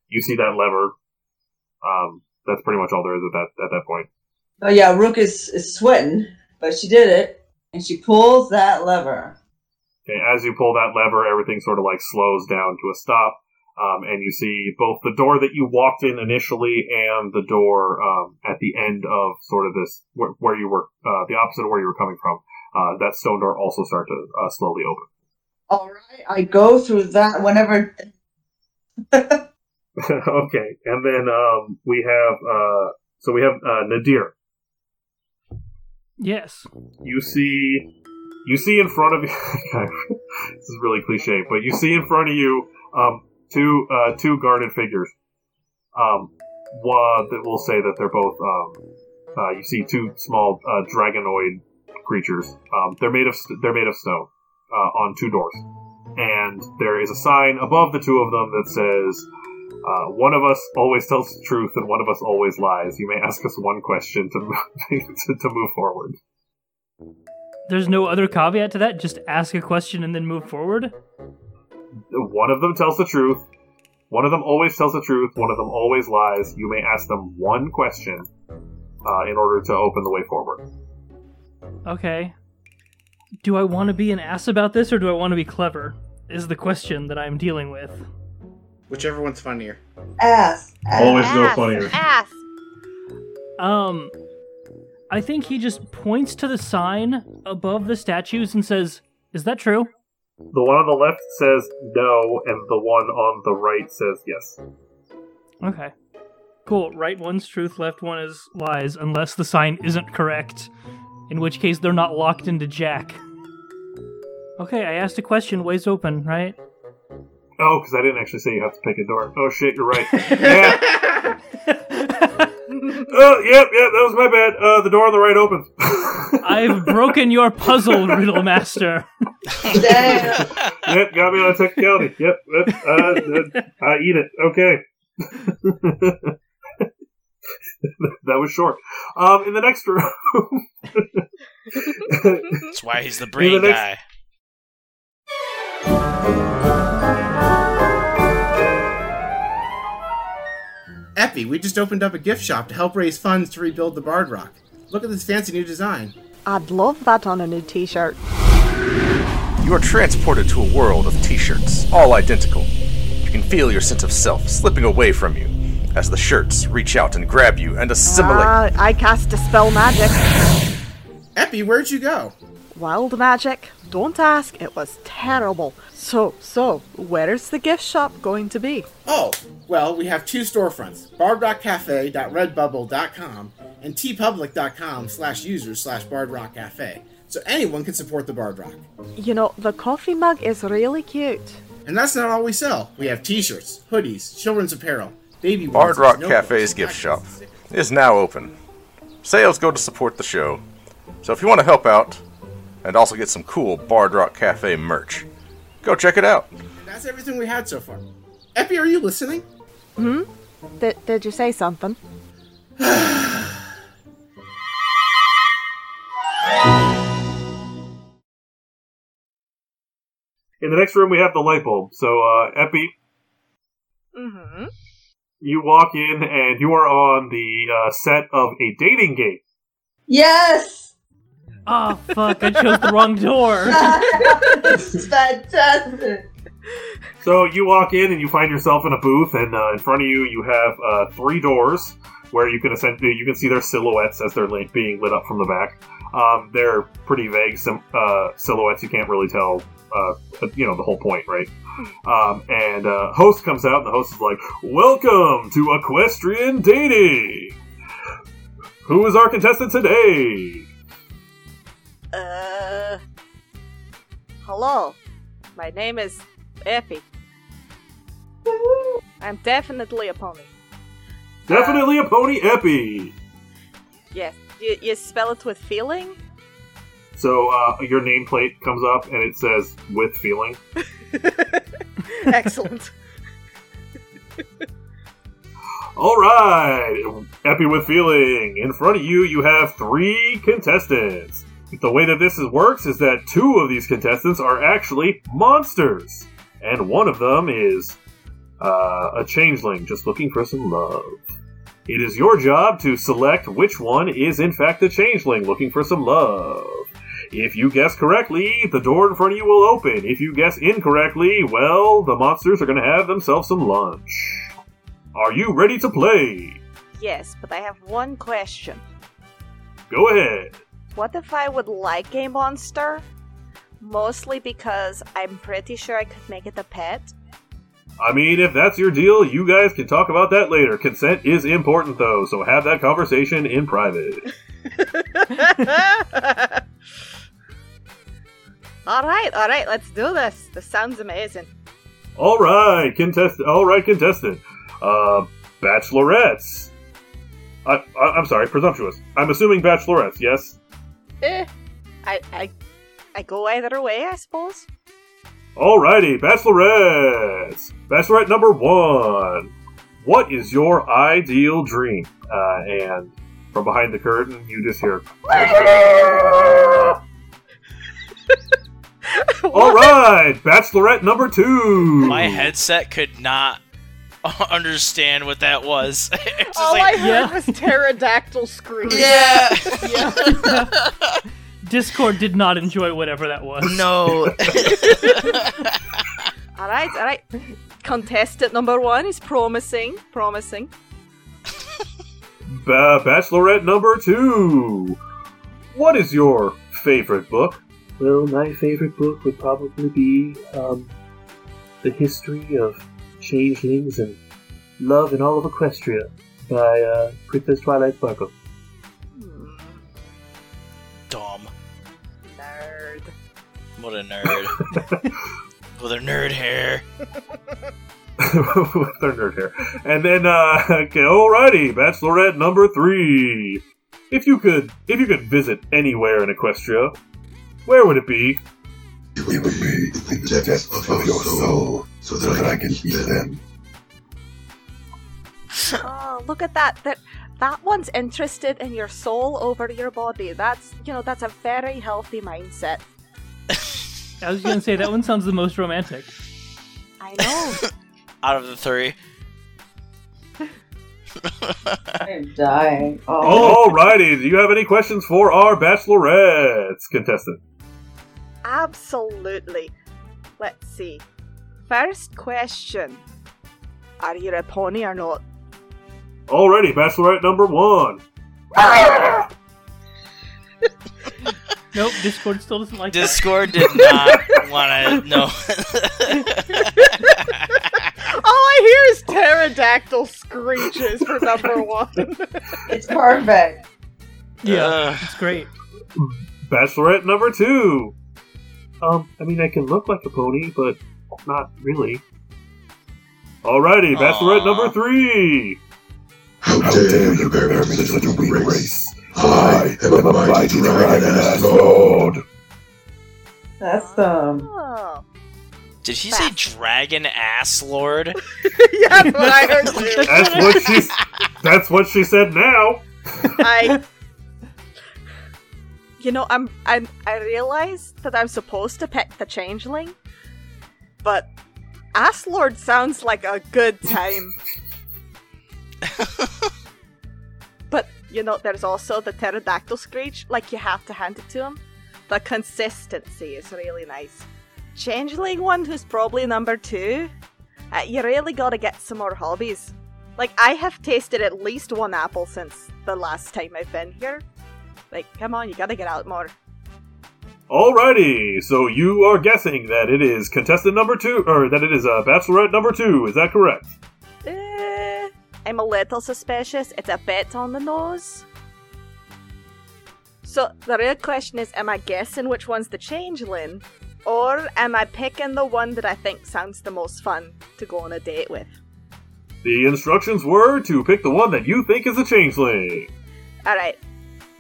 you see that lever. Um, that's pretty much all there is at that at that point. Oh yeah, Rook is, is sweating, but she did it, and she pulls that lever. Okay, as you pull that lever, everything sort of like slows down to a stop, um, and you see both the door that you walked in initially and the door um, at the end of sort of this where, where you were, uh, the opposite of where you were coming from. Uh, that stone door also start to uh, slowly open. All right, I go through that whenever. okay, and then um, we have uh, so we have uh, Nadir. Yes. You see, you see in front of you. this is really cliche, but you see in front of you um, two uh, two guarded figures. Um, one that will say that they're both. Um, uh, you see two small uh, dragonoid creatures. Um, they're made of st- they're made of stone uh, on two doors, and there is a sign above the two of them that says. Uh, one of us always tells the truth, and one of us always lies. You may ask us one question to to, to move forward. There's no other caveat to that. Just ask a question and then move forward. One of them tells the truth. One of them always tells the truth. One of them always lies. You may ask them one question uh, in order to open the way forward. Okay. Do I want to be an ass about this or do I want to be clever? Is the question that I'm dealing with. Whichever one's funnier. Ass. ass. Always go funnier. Ass. Um, I think he just points to the sign above the statues and says, "Is that true?" The one on the left says no, and the one on the right says yes. Okay. Cool. Right one's truth, left one is lies, unless the sign isn't correct. In which case, they're not locked into Jack. Okay, I asked a question. Ways open, right? Oh, because I didn't actually say you have to pick a door. Oh shit, you're right. yeah. Oh, yep, yep, that was my bad. Uh, the door on the right opens. I've broken your puzzle, Riddle Master. Damn. yep, got me on a technicality. Yep, yep uh, uh, I eat it. Okay. that was short. Um, in the next room, That's why he's the brain the next- guy. Epi, we just opened up a gift shop to help raise funds to rebuild the Bard Rock. Look at this fancy new design. I'd love that on a new t-shirt. You are transported to a world of t shirts, all identical. You can feel your sense of self slipping away from you as the shirts reach out and grab you and assimilate. Ah, I cast Dispel Magic. Epi, where'd you go? Wild magic. Don't ask, it was terrible. So, so, where's the gift shop going to be? Oh, well, we have two storefronts, bardrockcafe.redbubble.com and teepublic.com slash users slash bardrockcafe, so anyone can support the Bard Rock. You know, the coffee mug is really cute. And that's not all we sell. We have t-shirts, hoodies, children's apparel, baby Bard onesies, Rock Cafe's gift shop magnets, is now open. Sales go to support the show. So if you want to help out and also get some cool Bard Rock Cafe merch, go check it out. That's everything we had so far. Epi, are you listening? Did, did you say something? in the next room we have the light bulb. So, uh, Epi, Mm-hmm. you walk in and you are on the uh, set of a dating game. Yes. Oh fuck! I chose the wrong door. this is fantastic. So you walk in and you find yourself in a booth, and uh, in front of you you have uh, three doors where you can essentially you can see their silhouettes as they're lit, being lit up from the back. Um, they're pretty vague sim- uh, silhouettes. You can't really tell, uh, you know, the whole point, right? Um, and uh, host comes out, and the host is like, "Welcome to Equestrian Dating. Who is our contestant today?" Uh. Hello. My name is Epi. I'm definitely a pony. Definitely a pony epi. Yes. You, you spell it with feeling? So uh, your nameplate comes up and it says "with feeling." Excellent. All right, Epi with feeling. In front of you, you have three contestants. the way that this is, works is that two of these contestants are actually monsters, and one of them is uh, a changeling just looking for some love. It is your job to select which one is in fact a changeling looking for some love. If you guess correctly, the door in front of you will open. If you guess incorrectly, well, the monsters are going to have themselves some lunch. Are you ready to play? Yes, but I have one question. Go ahead. What if I would like a monster? Mostly because I'm pretty sure I could make it a pet. I mean, if that's your deal, you guys can talk about that later. Consent is important, though, so have that conversation in private. alright, alright, let's do this. This sounds amazing. All right, contestant. All right, contestant. Uh, bachelorettes. I, I, I'm sorry, presumptuous. I'm assuming bachelorettes. Yes. Eh. I I I go either way, I suppose. Alrighty, bachelorettes. Bachelorette number one. What is your ideal dream? Uh, and from behind the curtain, you just hear. All right, Bachelorette number two. My headset could not understand what that was. It's just All like, I heard Yeah. was pterodactyl scream. yeah. Discord did not enjoy whatever that was. no. Alright, alright. Contestant number one is promising. Promising. Ba- Bachelorette number two. What is your favorite book? Well, my favorite book would probably be um, The History of Changelings and Love in All of Equestria by uh, Princess Twilight Sparkle. Hmm, Dumb. nerd. What a nerd. With her nerd hair. with their nerd hair. And then, uh, okay, alrighty, Bachelorette number three. If you could, if you could visit anywhere in Equestria, where would it be? It would be the depths of your soul, so that I can eat them. Oh, look at that. That that one's interested in your soul over your body. That's you know, that's a very healthy mindset. I was gonna say that one sounds the most romantic. I know. Out of the three. I'm dying. Oh. Alrighty, do you have any questions for our Bachelorettes contestant? Absolutely. Let's see. First question. Are you a pony or not? Alrighty, Bachelorette number one. Nope, Discord still doesn't like that. Discord did not want to know. All I hear is pterodactyl screeches for number one. It's perfect. Yeah, Ugh. it's great. Bachelorette number two. Um, I mean, I can look like a pony, but not really. Alrighty, Bachelorette Aw. number three. How dare you compare me to such a weak race? I am a mighty dragon ass lord. That's um. oh. Did he say dragon ass lord? yeah, that's what I heard too. That's what she's. That's what she said. Now. I. You know, I'm, I'm. I realize that I'm supposed to pick the changeling, but Ass Lord sounds like a good time. you know, there's also the pterodactyl screech. Like you have to hand it to him. The consistency is really nice. Changeling one, who's probably number two. Uh, you really gotta get some more hobbies. Like, I have tasted at least one apple since the last time I've been here. Like, come on, you gotta get out more. Alrighty, so you are guessing that it is contestant number two, or that it is uh, Bachelorette number two. Is that correct? Eh, I'm a little suspicious. It's a bit on the nose. So, the real question is am I guessing which one's the changeling? Or am I picking the one that I think sounds the most fun to go on a date with? The instructions were to pick the one that you think is a changeling. Alright.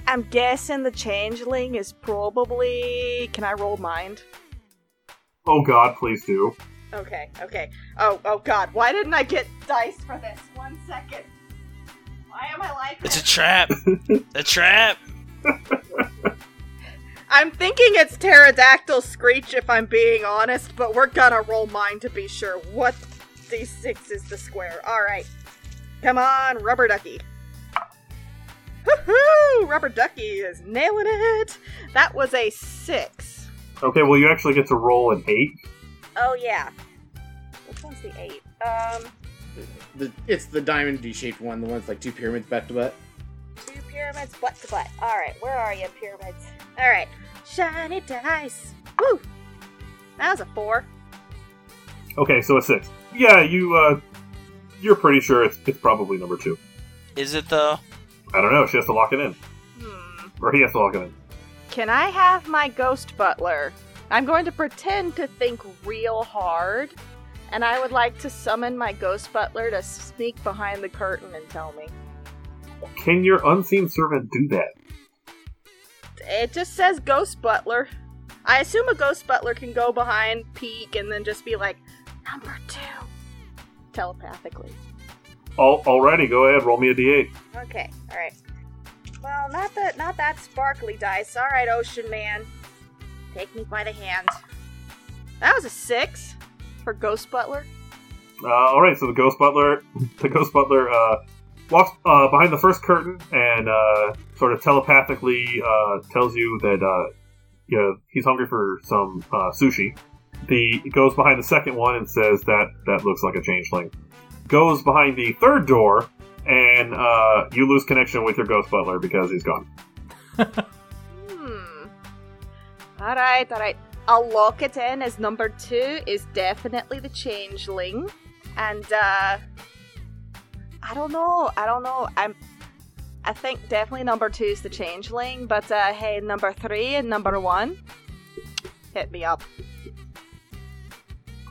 I'm guessing the changeling is probably. Can I roll mind? Oh God, please do. Okay, okay. Oh, oh god, why didn't I get dice for this? One second. Why am I like It's a trap. a trap. I'm thinking it's pterodactyl screech if I'm being honest, but we're gonna roll mine to be sure. What d6 is the square? Alright. Come on, rubber ducky. Woohoo! Rubber ducky is nailing it. That was a six. Okay, well, you actually get to roll an eight. Oh yeah. Which one's the eight? Um, The, it's the diamond D-shaped one, the one one's like two pyramids butt to butt. two pyramids, butt to butt. Alright, where are you, pyramids? Alright. Shiny dice. Woo! That was a four. Okay, so a six. Yeah, you, uh, you're pretty sure it's, it's probably number two. Is it though? I don't know, she has to lock it in. Hmm. Or he has to lock it in. Can I have my ghost butler? I'm going to pretend to think real hard, and I would like to summon my ghost butler to sneak behind the curtain and tell me. Can your unseen servant do that? It just says ghost butler. I assume a ghost butler can go behind, peek, and then just be like, number two. Telepathically. All, alrighty, go ahead, roll me a d8. Okay, alright. Well, not that not that sparkly dice. Alright, Ocean Man. Take me by the hand. That was a six for Ghost Butler. Uh, all right, so the ghost butler, the ghost butler uh, walks uh, behind the first curtain and uh, sort of telepathically uh, tells you that uh, you know, he's hungry for some uh, sushi. The goes behind the second one and says that that looks like a changeling. Goes behind the third door and uh, you lose connection with your ghost butler because he's gone. Hmm. Alright, alright. I'll lock it in as number two is definitely the changeling. And uh I don't know. I don't know. I'm I think definitely number two is the changeling, but uh hey, number three and number one. Hit me up.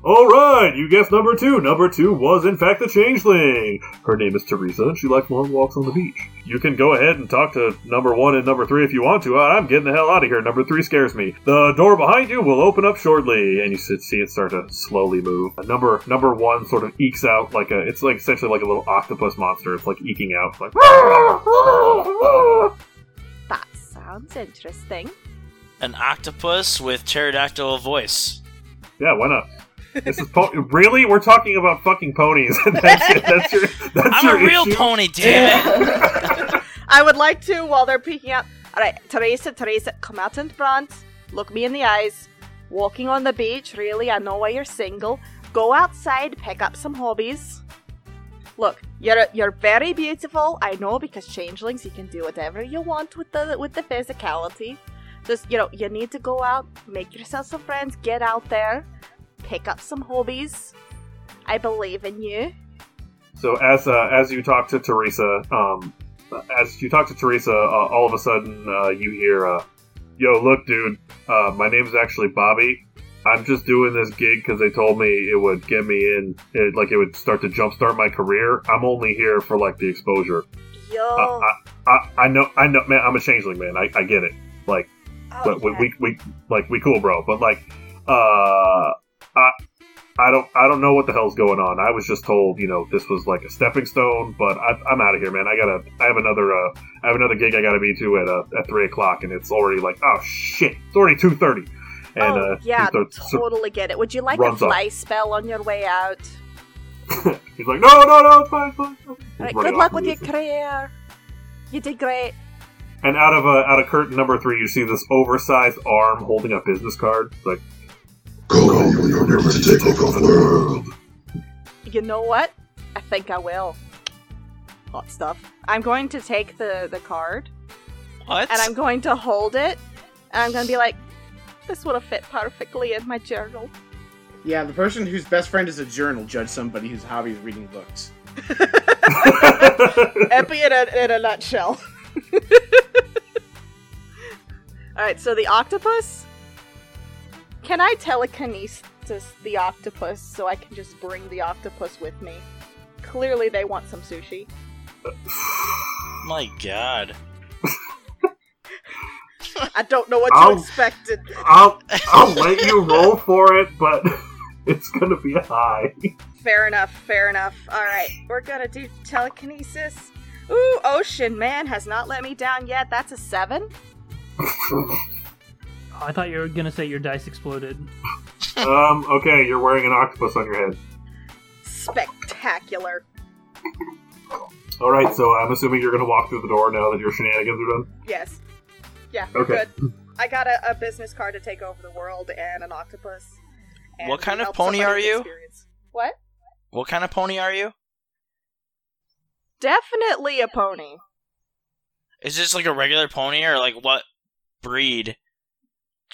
All right, you guessed number two. Number two was, in fact, the changeling. Her name is Teresa, and she likes long walks on the beach. You can go ahead and talk to number one and number three if you want to. I'm getting the hell out of here. Number three scares me. The door behind you will open up shortly, and you should see it start to slowly move. Number number one sort of ekes out like a. It's like essentially like a little octopus monster. It's like eking out. It's like. That sounds interesting. An octopus with pterodactyl voice. Yeah, why not? This is po- really. We're talking about fucking ponies. that's, it. that's your. That's I'm your a real issue? pony, damn it! I would like to while they're peeking out. Alright, Teresa, Teresa, come out in front. Look me in the eyes. Walking on the beach, really, I know why you're single. Go outside, pick up some hobbies. Look, you're you're very beautiful. I know because changelings, you can do whatever you want with the with the physicality. Just you know, you need to go out, make yourself some friends, get out there, pick up some hobbies. I believe in you. So as uh, as you talk to Teresa, um, as you talk to Teresa, uh, all of a sudden uh, you hear, uh, "Yo, look, dude, uh, my name's actually Bobby. I'm just doing this gig because they told me it would get me in, it, like it would start to jumpstart my career. I'm only here for like the exposure. Yo. I, I, I know, I know, man. I'm a changeling, man. I, I get it. Like, oh, but we, we, we, like, we cool, bro. But like, uh, I, I don't, I don't know what the hell's going on. I was just told, you know, this was like a stepping stone. But I, I'm out of here, man. I gotta, I have another, uh, I have another gig I gotta be to at uh, at three o'clock, and it's already like, oh shit, it's already two thirty. And oh, uh, yeah, totally get it. Would you like a fly spell on your way out? he's like, no, no, no, it's fine, it's fine. He's Alright, good luck with your career. You did great. And out of uh, out of curtain number three, you see this oversized arm holding a business card. It's like, Go, you're never to take over the world. You know what? I think I will. Hot stuff. I'm going to take the, the card What? and I'm going to hold it and I'm going to be like, this would have fit perfectly in my journal. Yeah, the person whose best friend is a journal judge somebody whose hobby is reading books. Epi in a, in a nutshell. Alright, so the octopus. Can I telekinesis the octopus so I can just bring the octopus with me? Clearly, they want some sushi. My god. I don't know what Ow. you expected. I'll I'll let you roll for it, but it's gonna be a high. Fair enough, fair enough. Alright, we're gonna do telekinesis. Ooh, Ocean Man has not let me down yet. That's a seven. I thought you were gonna say your dice exploded. Um, okay, you're wearing an octopus on your head. Spectacular. All right, so I'm assuming you're going to walk through the door now that your shenanigans are done. Yes. Yeah, we're Okay. good. I got a, a business card to take over the world and an octopus. and What kind of help pony somebody are with you? experience. What? What kind of pony are you? Definitely a pony. Is this like a regular pony or like what breed?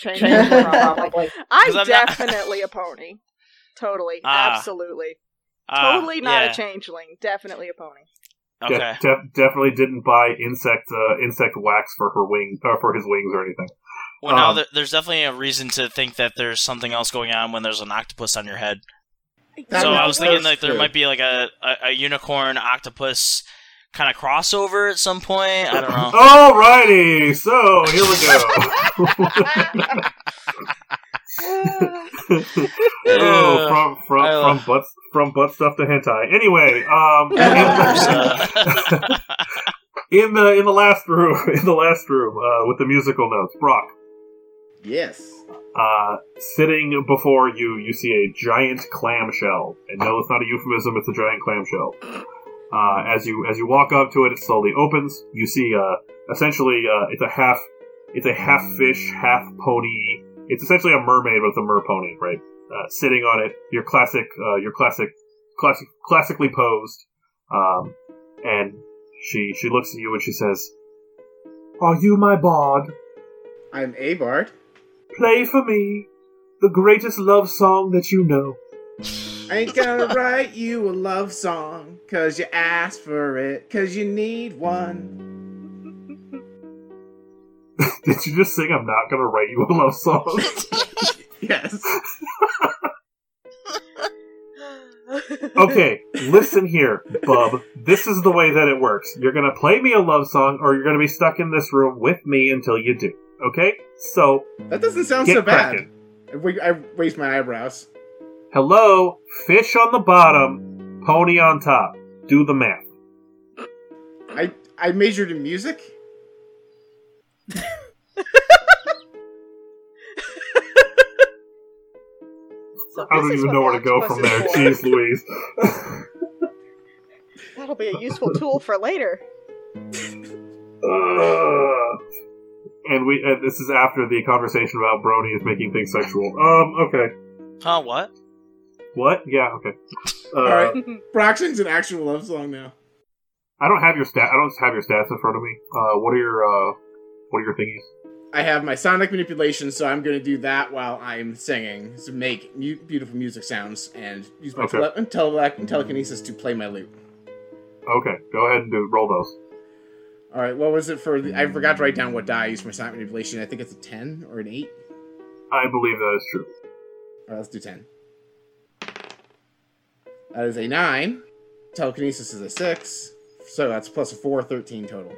Change Probably. I'm 'Cause I'm not- definitely a pony. Totally. Ah. Absolutely. Ah, totally not yeah. a changeling. Definitely a pony. De- Okay. def- definitely didn't buy insect uh, insect wax for her wing uh, for his wings or anything. Well, now Um, there, there's definitely a reason to think that there's something else going on when there's an octopus on your head. So I was thinking sense, like there might be like a, a, a unicorn octopus kind of crossover at some point. I don't know. Alrighty, so here we go. oh, from from from love- butt from butt stuff to hentai. Anyway, um, in, uh, in the in the last room, in the last room, uh, with the musical notes, Brock. Yes. Uh, sitting before you, you see a giant clamshell, and no, it's not a euphemism. It's a giant clamshell. Uh, as you as you walk up to it, it slowly opens. You see, uh, essentially, uh, it's a half, it's a half fish, half pony. It's essentially a mermaid with a mer pony, right? Uh, sitting on it, your classic, uh, your classic, classic, classically posed. Um, and she she looks at you and she says, "Are you my bard?" I'm a bard. Play for me the greatest love song that you know. I ain't gonna write you a love song, cause you asked for it, cause you need one. Did you just sing I'm not gonna write you a love song? Yes. okay, listen here, bub. This is the way that it works. You're gonna play me a love song, or you're gonna be stuck in this room with me until you do. Okay? So, That doesn't sound Get so bad. cracking. I wa- I raised my eyebrows. Hello, fish on the bottom, pony on top. Do the math. I I majored in music. So I don't even know where to go from there. for. Jeez Louise. That'll be a useful tool for later. Uh, and we and this is after the conversation about Brony is making things sexual. Um, okay. Huh? What? What? Yeah, okay. Uh, All right, Broxton's an actual love song now. I don't have your stat. I don't have your stats in front of me. Uh, what are your uh, what are your thingies? I have my sonic manipulation, so I'm going to do that while I'm singing to make mu- beautiful music sounds and use my Okay. tele- tele- telekinesis to play my lute. Okay, go ahead and do roll those. All right, what was it for? The- I forgot to write down what die I used for my sonic manipulation. I think it's a ten or an eight. I believe that is true. All right, let's do ten. That is a nine. Telekinesis is a six. So that's plus a four, 13 total.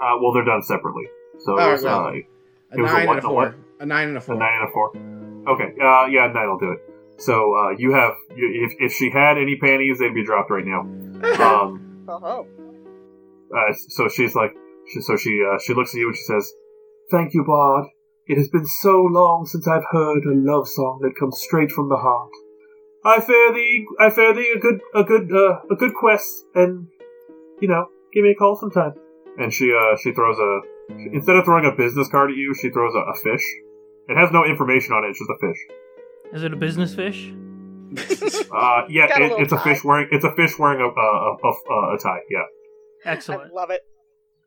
Uh, well, they're done separately. So All right, it's, well, uh, A It was a nine what and a and a four. what? A nine and a four. a four. nine and a four. Okay, uh, yeah, nine will do it. So uh, you have you, if if she had any panties, they'd be dropped right now. Um, Oh, uh, so she's like, she, so she uh, she looks at you and she says, "Thank you, Bard. It has been so long since I've heard a love song that comes straight from the heart. I fare thee, I fare thee a good, a good, uh, a good quest, and you know, give me a call sometime." And she uh she throws a instead of throwing a business card at you, she throws a, a fish. It has no information on it; it's just a fish. Is it a business fish? Uh, yeah, Got a it, little it's a tie. fish wearing it's a fish wearing a a, a, a, a tie. Yeah, I Excellent. love it.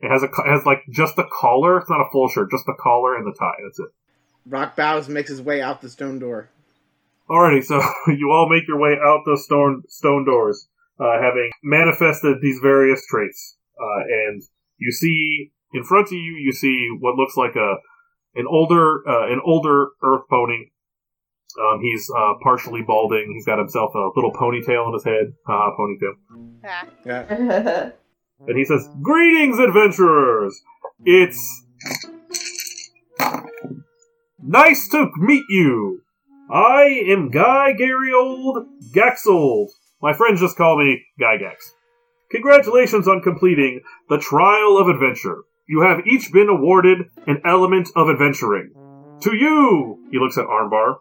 it has a co- it has like just the collar. It's not a full shirt, just the collar and the tie. That's it. Brock bows and makes his way out the stone door. Alrighty, so you all make your way out the stone stone doors, uh, having manifested these various traits, uh, and you see in front of you, you see what looks like a an older uh, an older Earth pony. Um, he's uh, partially balding. He's got himself a little ponytail on his head. Uh, ponytail. Ah, Yeah. And he says, Greetings, adventurers! It's. Nice to meet you! I am Guy Garriold Gaxold. My friends just call me Gygax. Congratulations on completing the Trial of Adventure. You have each been awarded an element of adventuring. To you, he looks at Armbar.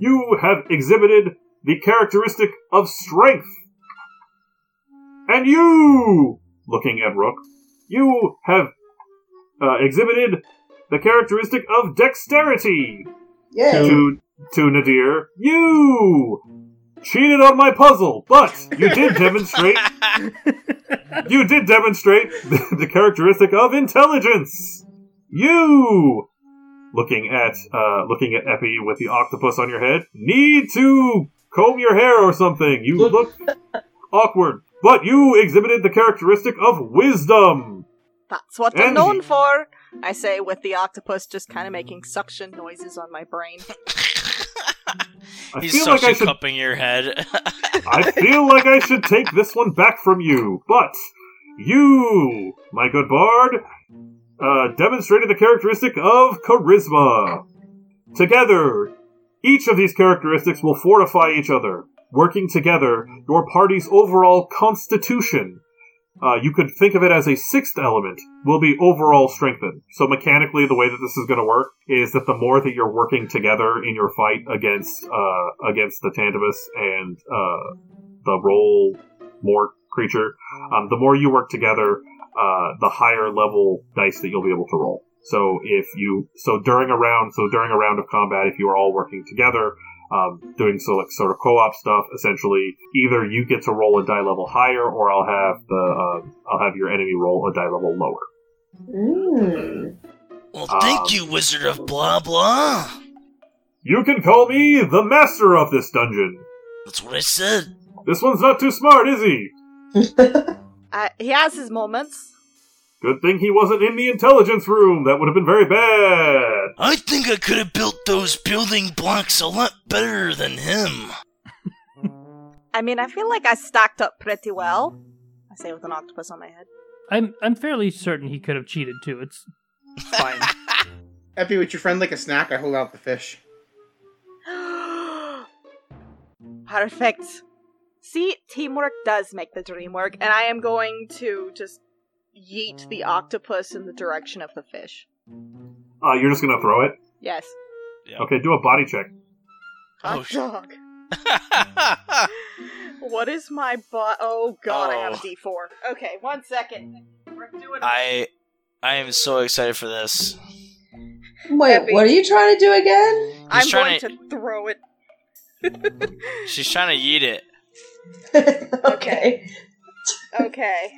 You have exhibited the characteristic of strength. And you, looking at Rook, you have uh, exhibited the characteristic of dexterity. Yay! To to Nadir, you cheated on my puzzle, but you did demonstrate you did demonstrate the, the characteristic of intelligence. You, looking at uh, looking at Epi with the octopus on your head, need to comb your hair or something. You look awkward, but you exhibited the characteristic of wisdom. That's what I'm known for. I say with the octopus just kind of making suction noises on my brain. I He's feel like I should cupping your head. I feel like I should take this one back from you, but you, my good bard, uh, demonstrated the characteristic of charisma. Together, each of these characteristics will fortify each other. Working together, your party's overall constitution, uh, you could think of it as a sixth element, will be overall strengthened. So mechanically, the way that this is going to work is that the more that you're working together in your fight against uh, against the Tantabus and uh, the roll more creature, um, the more you work together, uh, the higher level dice that you'll be able to roll. So if you so during a round, so during a round of combat, if you are all working together, um, doing so like sort of co-op stuff, essentially either you get to roll a die level higher, or I'll have the uh, I'll have your enemy roll a die level lower. Mm. well, thank Um, you, Wizard of Blah Blah. You can call me the master of this dungeon. That's what I said. This one's not too smart, is he? Uh, he has his moments. Good thing he wasn't in the intelligence room. That would have been very bad. I think I could have built those building blocks a lot better than him. I mean, I feel like I stacked up pretty well. I say with an octopus on my head. I'm I'm fairly certain he could have cheated too. It's fine. Epi, with your friend like a snack, I hold out the fish. Perfect. See, teamwork does make the dream work, and I am going to just yeet the octopus in the direction of the fish. Uh, you're just gonna throw it. Yes. Okay, do a body check. Oh, Hot sh- dog. What is my butt? Oh god, I have a Oh. D4. Okay, one second. We're doing I I am so excited for this. Wait, Epi. what are you trying to do again? I'm trying going to... throw it. She's trying to eat it. okay. Okay.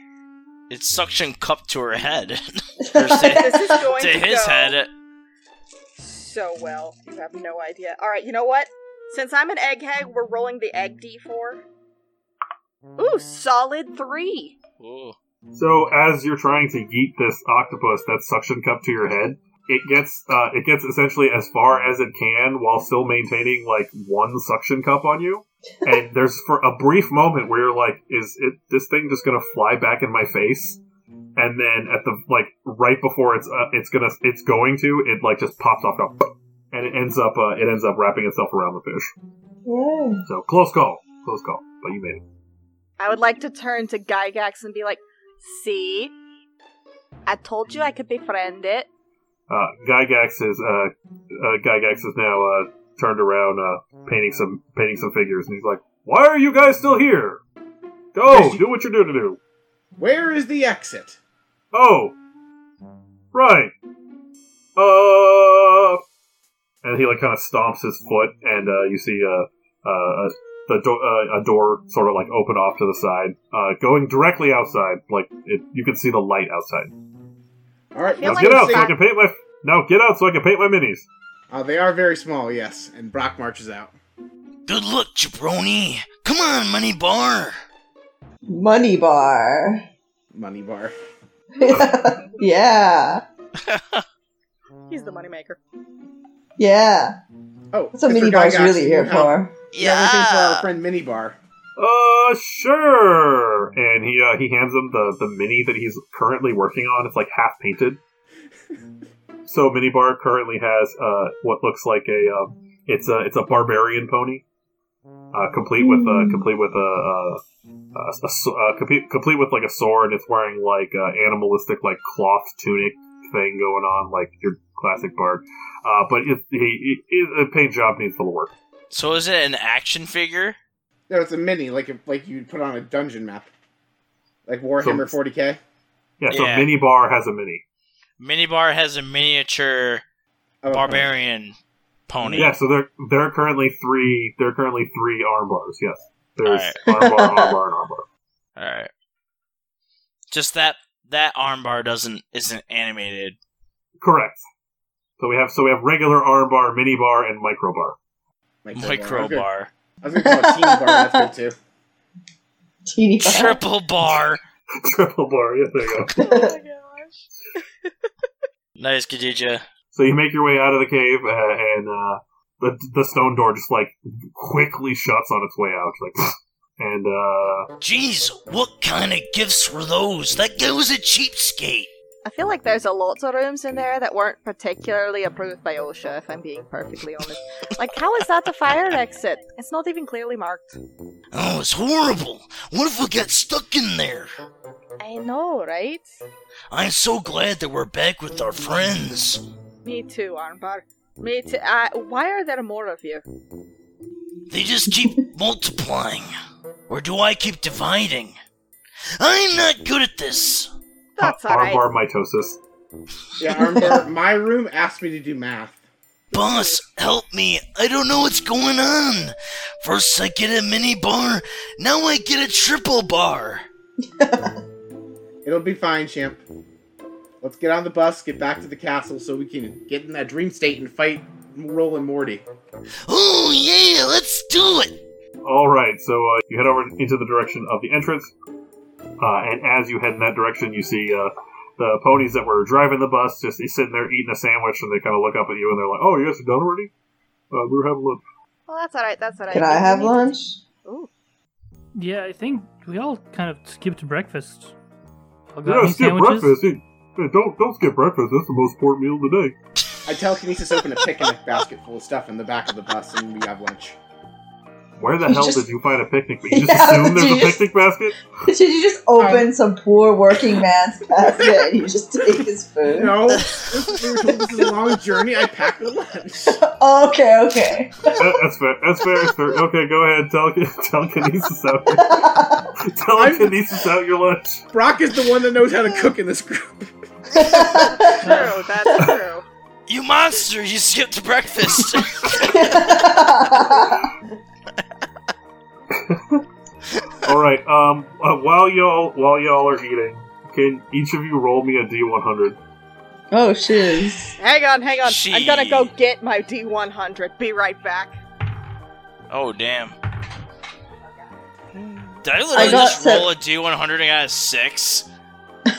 It's suction cup to her head. This to, is going to to, his go head. so well. You have no idea. All right, you know what? Since I'm an egghead, we're rolling the egg D4. Ooh, solid three. Ooh. So as you're trying to yeet this octopus that suction cup to your head, it gets uh, it gets essentially as far as it can while still maintaining like one suction cup on you. And there's for a brief moment where you're like, is it this thing just gonna fly back in my face? And then at the like right before it's uh, it's gonna it's going to it like just pops off and it ends up uh, it ends up wrapping itself around the fish. Yeah. So close call, close call, but you made it. I would like to turn to Gygax and be like, see? I told you I could befriend it. Uh, Gygax is uh, uh, Gygax is now uh, turned around, uh, painting some painting some figures, and he's like, "Why are you guys still here? Go, you- do what you're doing to do." Where is the exit? Oh, right. Uh, and he like kind of stomps his foot, and uh, you see uh, uh, the do- uh, a door sort of like open off to the side, uh, going directly outside. Like it, you can see the light outside. All right, feel Now like get out so I can paint my. Now get out so I can paint my minis. Uh, they are very small, yes. And Brock marches out. Good luck, jabroni. Come on, money bar. Money bar. Money bar. yeah. He's the moneymaker. Yeah. Oh, That's what Mr. mini bar's Gygax, really here have- for. You have anything for our friend Mini Bar? Uh, sure. And he uh, he hands him the the mini that he's currently working on. It's like half painted. so Minibar currently has uh what looks like a uh, it's a it's a barbarian pony, uh, complete with uh, Mm. complete with a, uh, a, a s- uh, complete complete with like a sword. It's wearing like uh, animalistic like cloth tunic thing going on. Like you're classic bard. Uh, but it, he, he, the paint job needs a little work. So is it an action figure? No, it's a mini, like if, like you'd put on a dungeon map, like Warhammer So- 40k. Yeah, so Yeah. mini bar has a mini. Minibar has a miniature Oh, barbarian pony. Yeah, so there there are currently three. There are currently three arm bars. Yes, there's Alright. arm bar, arm bar, and arm bar. All right. Just that that armbar doesn't isn't animated. Correct. So we have so we have regular arm bar, mini bar, and micro bar. Micro bar. I was gonna call it teeny bar. That's good too. Teeny bar. Triple bar. Triple bar. Yeah, there you go. Oh My gosh. Nice, Khadija. So you make your way out of the cave, uh, and uh, the the stone door just like quickly shuts on its way out. Like, and uh, Jeez, what kind of gifts were those? That guy was a cheapskate. I feel like there's a lot of rooms in there that weren't particularly approved by OSHA, if I'm being perfectly honest. Like, how is that the fire exit? It's not even clearly marked. Oh, it's horrible. What if we got stuck in there? I know, right? I'm so glad that we're back with our friends. Me too, Armbar. Me too. Uh, why are there more of you? They just keep multiplying. Or do I keep dividing? I'm not good at this. That's arm alright. bar mitosis. Yeah, armbar. my room asked me to do math. Boss, help me. I don't know what's going on. First I get a mini bar, now I get a triple bar. It'll be fine, champ. Let's get on the bus, get back to the castle, so we can get in that dream state and fight Roll and Morty. Oh yeah, let's do it. All right, so uh, you head over into the direction of the entrance, uh, and as you head in that direction, you see uh, the ponies that were driving the bus just he's sitting there eating a sandwich, and they kind of look up at you and they're like, "Oh, you guys are done already? Uh, we were having lunch." Well, that's alright, that's alright. Can I have lunch? Ooh. Yeah, I think we all kind of skipped breakfast. All got Yeah, skip sandwiches. breakfast. Hey, hey, don't don't skip breakfast. That's the most important meal of the day. I telekinesis open a picnic basket full of stuff in the back of the bus, and we have lunch. Where the You hell just- did you find a picnic? But You just Yeah, assume there's a just- picnic basket? Did you just open some poor working man's basket and you just take his food? No, this, we were told this is a long journey. I packed a lunch. okay, okay. That- that's fair. That's fair. That's fair. Okay, go ahead. Tele- telekinesis out. telekinesis out your lunch. Brock is the one that knows how to cook in this group. True, that's true. You monster, you skipped breakfast. All right. Um. Uh, while y'all while y'all are eating, can each of you roll me a d100? oh, shiz. Hang on, hang on. I'm gonna go get my D100. Be right back. oh damn. Did I literally I got just to- roll a D100 and got a 6? I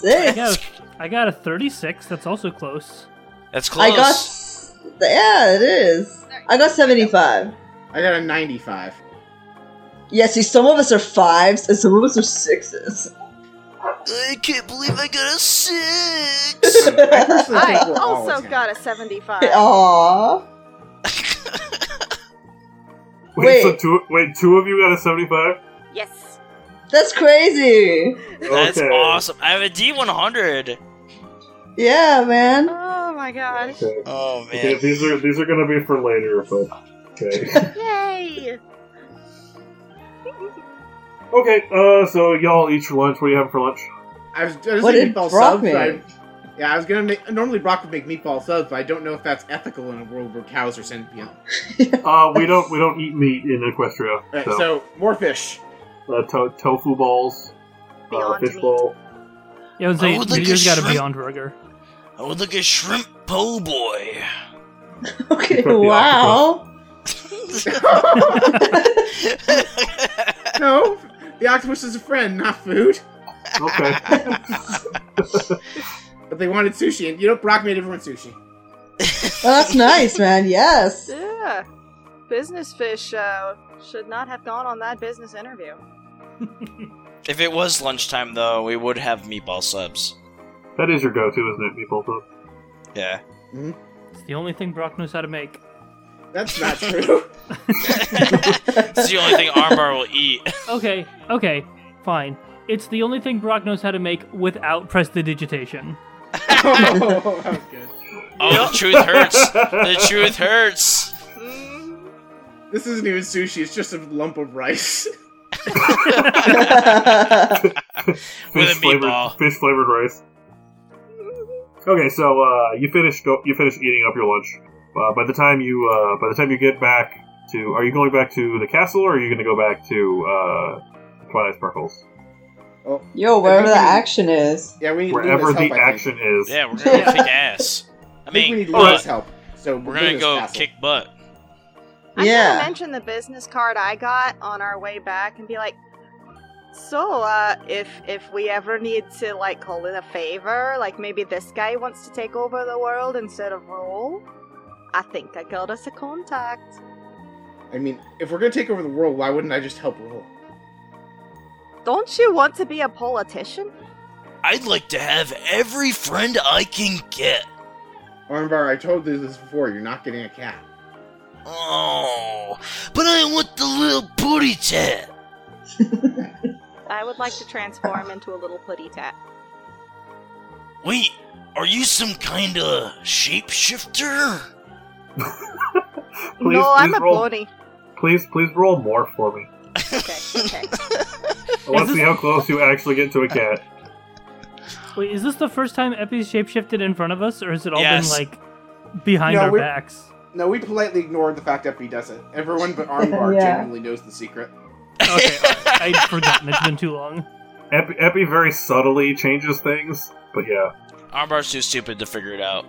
Six. got, a, I got a 36. That's also close. That's close. I got. Yeah, it is. I got 75. I got a 95. Yeah, see, some of us are fives and some of us are sixes. I can't believe I got a 6! I personally I we're all also a 10. got a 75. Aww. Wait, so two wait two of you got a 75? Yes. That's crazy. That's Okay. awesome. I have a D100. Yeah, man. Oh my gosh. Okay. Oh man. Okay, these are these are gonna be for later, but okay. Yay! Okay. Uh, so y'all eat your lunch. What do you have for lunch? I was, I was What thinking did meatball Brock subs. but I, yeah, I was gonna make. Normally, Brock would make meatball subs, but I don't know if that's ethical in a world where cows are sentient. Uh, we don't we don't eat meat in Equestria. Right, so, so more fish. uh, to- tofu balls, uh, Beyond fish meat. ball. Yeah, I would say I would like a Gideon's got a shrimp. Beyond Burger. I would like a shrimp po' boy. Okay, wow. No, the octopus is a friend, not food. Okay. But they wanted sushi, and you know, Brock made everyone sushi. Oh, that's nice, man. Yes. Yeah. Business fish uh, should not have gone on that business interview. if it was lunchtime, though, we would have meatball subs. that is your go-to, isn't it, meatball soup? Yeah. It's the only thing Brock knows how to make. That's not true. it's the only thing Armbar will eat. Okay, okay, fine. It's the only thing Brock knows how to make without prestidigitation. Oh, that was good. Oh, the truth hurts. The truth hurts. This isn't even sushi. It's just a lump of rice. With a fish flavored meatball. fish flavored rice. Okay, so uh, you finish go, you finish eating up your lunch. Uh, by the time you uh, by the time you get back to, are you going back to the castle or are you going to go back to uh, Twilight Sparkles? Oh, Yo, wherever the I action is. Yeah, we need Wherever Luna's the help, I think. action is. Yeah, we're gonna go kick ass. I I think we need Alright. Luna's help. So we're gonna go castle. kick butt. I'm Yeah. gonna mention the business card I got on our way back and be like, so, uh, if if we ever need to like call in a favor, like maybe this guy wants to take over the world instead of Roll, I think I got us a contact. I mean, if we're gonna take over the world, why wouldn't I just help roll? Don't you want to be a politician? I'd like to have every friend I can get. Armbar, I told you this before. You're not getting a cat. Oh, but I want the little booty tat. I would like to transform into a little putty tat. Wait, are you some kind of shapeshifter? Please, no, I'm please a roll, pony. Please, please roll more for me. Okay, okay. I want to see how close you actually get to a cat. Wait, is this the first time Epi's shapeshifted in front of us, or has it all Yes. been like behind No, our backs? No, we politely ignored the fact that he does it. Everyone but Armbar Yeah. genuinely knows the secret. Okay, alright. I'd forgotten. It's been too long. Epi, Epi very subtly changes things, but yeah. Armbar's too stupid to figure it out.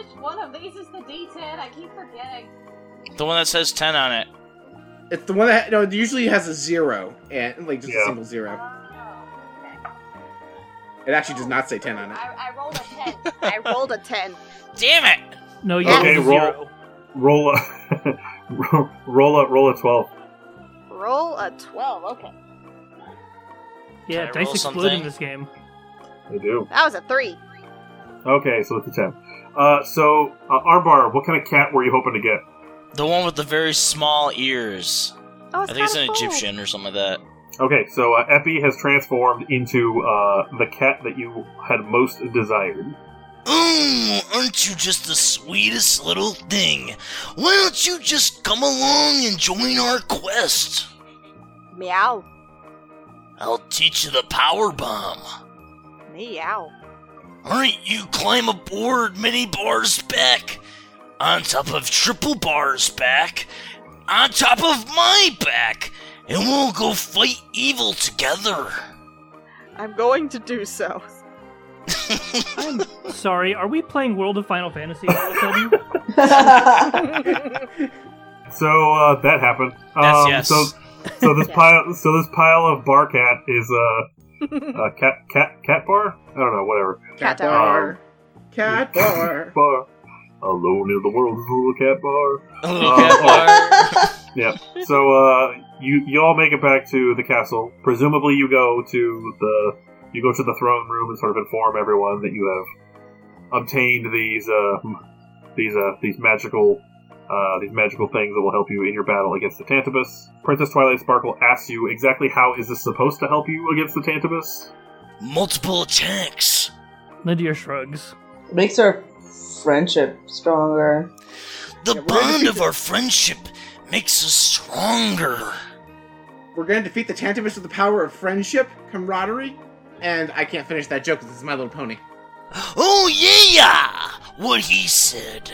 Which one of these is the D10? I keep forgetting. The one that says 10 on it. It's the one that no, it usually has a zero and like just Yeah. a single zero. Oh, okay. It actually does not say ten on it. I, I rolled a 10. I rolled a 10. Damn it! No, you Okay, rolled a roll. zero. Roll a roll- roll a roll a twelve. Roll a 12. Okay. Yeah, Can I dice roll explode something? in this game. I do. That was a 3. Okay, so it's a ten. Uh, so uh, Armbar, what kind of cat were you hoping to get? The one with the very small ears. Oh, I think it's an cool. Egyptian or something like that. Okay, so uh, Epi has transformed into uh, the cat that you had most desired. Oh, aren't you just the sweetest little thing? Why don't you just come along and join our quest? Meow. I'll teach you the power bomb. Meow. Alright, you climb aboard Mini Bar's back. On top of Triple Bar's back. On top of my back. And we'll go fight evil together. I'm going to do so. I'm sorry. Are we playing World of Final Fantasy all of a sudden? So uh, that happened. Yes, Um, yes. So, so this Yes. pile, so this pile of bar cat is uh, uh cat cat cat bar. I don't know, whatever. Cat bar. Cat bar. Bar. Alone in the world is a little cat bar. A little Uh, cat bar. Yep. So uh, you you all make it back to the castle. Presumably, you go to the you go to the throne room and sort of inform everyone that you have obtained these uh, these uh, these magical uh, these magical things that will help you in your battle against the Tantabus. Princess Twilight Sparkle asks you exactly how is this supposed to help you against the Tantabus? Multiple attacks. Lydia shrugs. Makes our friendship stronger. The Yeah, bond of the- our friendship makes us stronger. We're gonna defeat the Tantabus with the power of friendship, camaraderie, and I can't finish that joke because it's My Little Pony. Oh yeah! What he said.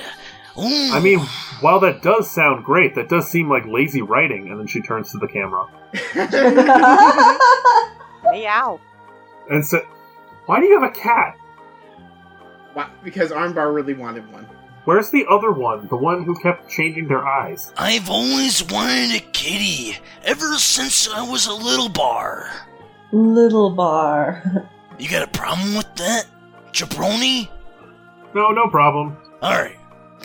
Ooh. I mean, while that does sound great, that does seem like lazy writing. And then she turns to the camera Meow. and said, "Why do you have a cat?" Why- because Armbar really wanted one. Where's the other one? The one who kept changing their eyes? I've always wanted a kitty ever since I was a little bar. Little bar. You got a problem with that, jabroni? No, no problem. All right,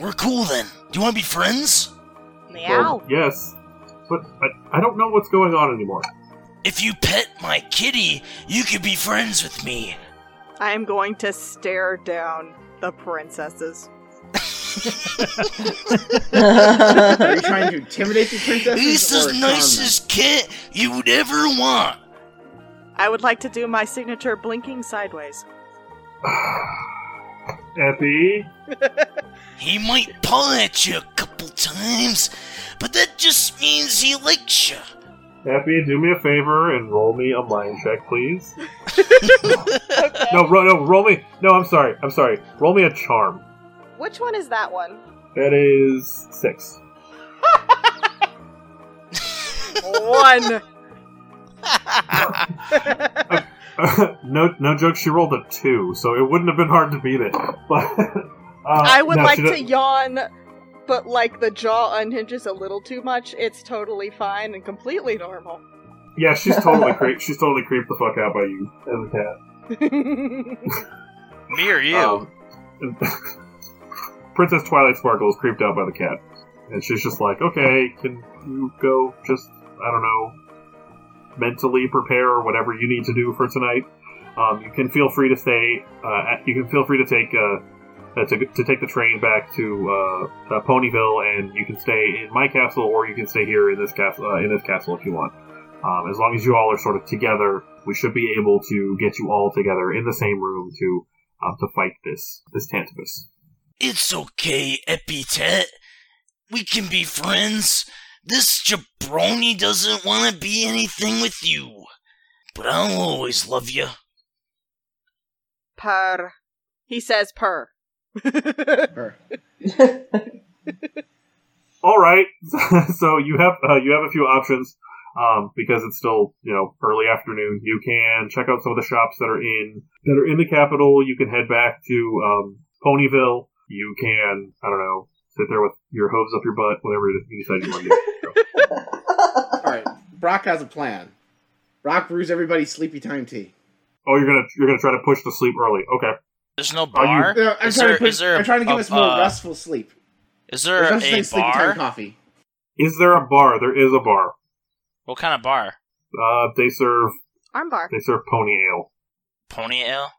we're cool then. Do you want to be friends? Meow. Well, yes. But I, I don't know what's going on anymore. If you pet my kitty, you could be friends with me. I am going to stare down the princesses. Are you trying to intimidate the princesses He's or the charm nicest cat you would ever want. I would like to do my signature blinking sideways. Epi, He might paw at you a couple times, but that just means he likes you. Epi, do me a favor and roll me a mind check, please. No, ro- no, roll me. No, I'm sorry. I'm sorry. Roll me a charm. Which one is that one? That is six. One. no, no joke. She rolled a two, so it wouldn't have been hard to beat it. But uh, I would no, like to yawn, but like the jaw unhinges a little too much. It's totally fine and completely normal. Yeah, she's totally creep. She's totally creeped the fuck out by you as a cat. Me or you? Um, Princess Twilight Sparkle is creeped out by the cat, and she's just like, "Okay, can you go? Just I don't know, mentally prepare whatever you need to do for tonight. Um, you can feel free to stay. Uh, you can feel free to take uh, uh, to, to take the train back to uh, uh, Ponyville, and you can stay in my castle, or you can stay here in this castle. Uh, in this castle if you want. Um, as long as you all are sort of together, we should be able to get you all together in the same room to um, to fight this this Tantabus. It's okay, Epitet. We can be friends. This jabroni doesn't want to be anything with you. But I'll always love you. Purr. He says purr. Her. All right, so you have uh, you have a few options um, because it's still you know early afternoon. You can check out some of the shops that are in that are in the capital. You can head back to um, Ponyville. You can I don't know sit there with your hooves up your butt, whatever you decide you want to do. All right, Brock has a plan. Brock brews everybody sleepy time tea. Oh, you're gonna you're gonna try to push the sleep early. Okay. There's no Are you- bar. No, I'm is trying there, to put, is there I'm trying to give a- us more uh, restful sleep. Is There's there no a as sleepy time bar? coffee. Is there a bar? There is a bar. What kind of bar? Uh, they serve Armbar. they serve pony ale. Pony ale?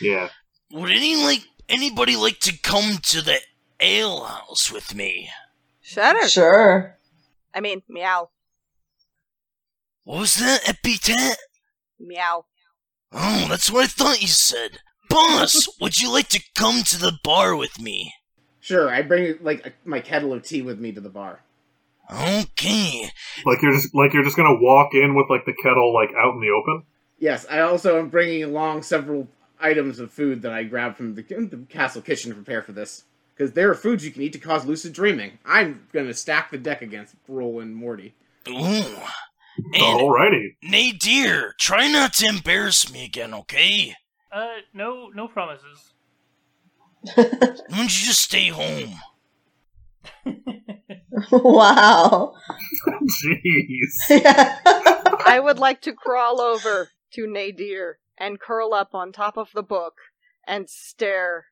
Yeah. Would any like anybody like to come to the ale house with me? Shutter. Sure. I mean, meow. What was that, Epitet? Meow. Oh, that's what I thought you said. Boss, would you like to come to the bar with me? Sure, I bring like a, my kettle of tea with me to the bar. Okay. Like you're just like you're just gonna walk in with like the kettle like out in the open. Yes, I also am bringing along several items of food that I grabbed from the, the castle kitchen to prepare for this. Because there are foods you can eat to cause lucid dreaming. I'm gonna stack the deck against Roll and Morty. Ooh. And Alrighty. Nadir, try not to embarrass me again, okay? Uh, no, no promises. Why don't you just stay home? wow. Jeez. I would like to crawl over to Nadir and curl up on top of the book and stare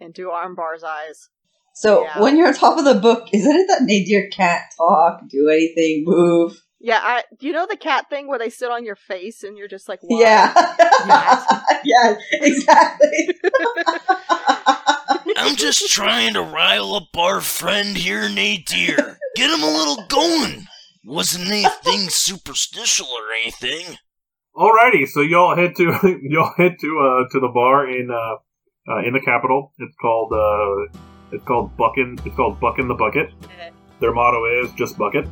into Armbar's eyes. So Yeah. when you're on top of the book, isn't it that Nadir can't talk, do anything, move? Yeah, I. Do you know the cat thing where they sit on your face and you're just like, Why? Yeah. yeah, exactly. I'm just trying to rile up our friend here, Nadir. Get him a little going. Wasn't anything superstitial or anything. Alrighty, so y'all head to y'all head to uh to the bar in uh, uh in the capital. It's called uh it's called Buckin it's called Buckin the Bucket. Their motto is just bucket.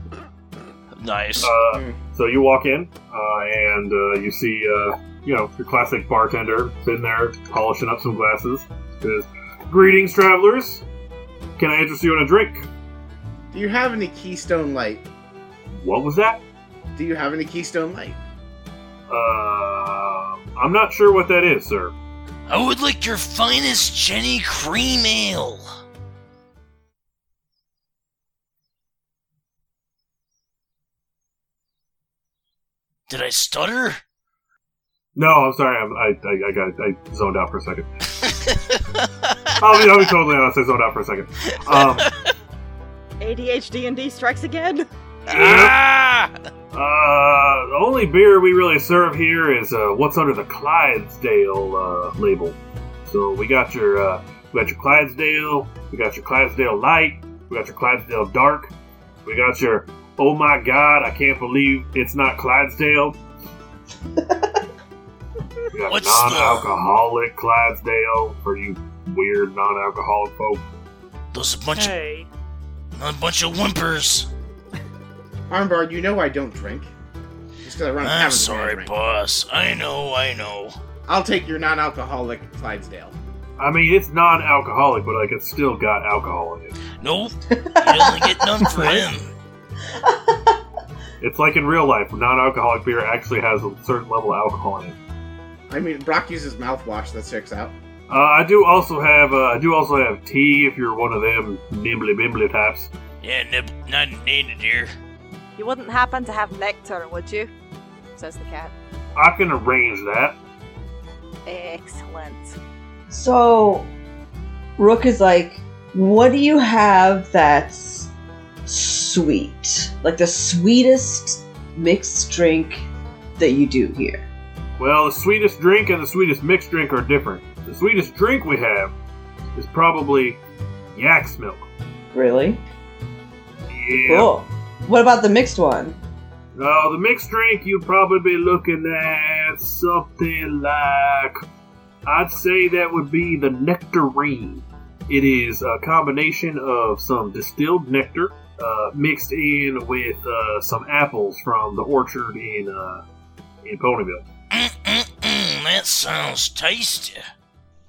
Nice. Uh, so you walk in uh, and uh, you see uh, you know your classic bartender sitting there polishing up some glasses. Says, "Greetings, travelers. Can I interest you in a drink?" Do you have any Keystone Light? What was that? Do you have any Keystone Light? Uh, I'm not sure what that is, sir. I would like your finest Genny Cream Ale. Did I stutter? No, I'm sorry. I'm, I, I I got I zoned out for a second. I'll be, I'll be totally honest. I zoned out for a second. Um, ADHD and D strikes again. Ah! uh, the only beer we really serve here is uh, what's under the Clydesdale uh, label. So we got your uh, we got your Clydesdale, we got your Clydesdale Light, we got your Clydesdale Dark, we got your Oh my God, I can't believe it's not Clydesdale. We got What's non-alcoholic Clydesdale for you weird non-alcoholic folk. Those a bunch Hey, of a bunch of whimpers. Armbar, you know I don't drink. Just because I run a I'm sorry, drink. boss. I know, I know. I'll take your non-alcoholic Clydesdale. I mean, it's non-alcoholic, but like it's still got alcohol in it. Nope, you only get none for him. It's like in real life, non-alcoholic beer actually has a certain level of alcohol in it. I mean, Brock uses mouthwash. That checks out. Uh, I do also have uh, I do also have tea if you're one of them nimbly bimbly types. Yeah, nib- not needed here. You wouldn't happen to have nectar, would you? Says the cat. I can arrange that. Excellent. So, Rook is like, what do you have that's sweet? Like the sweetest mixed drink that you do here? Well, the sweetest drink and the sweetest mixed drink are different. The sweetest drink we have is probably yak's milk. Really? Yeah. Cool. What about the mixed one? Now, the mixed drink, you'd probably be looking at something like. I'd say that would be the nectarine. It is a combination of some distilled nectar uh, mixed in with uh, some apples from the orchard in uh, in Ponyville. Mm-mm-mm, that sounds tasty.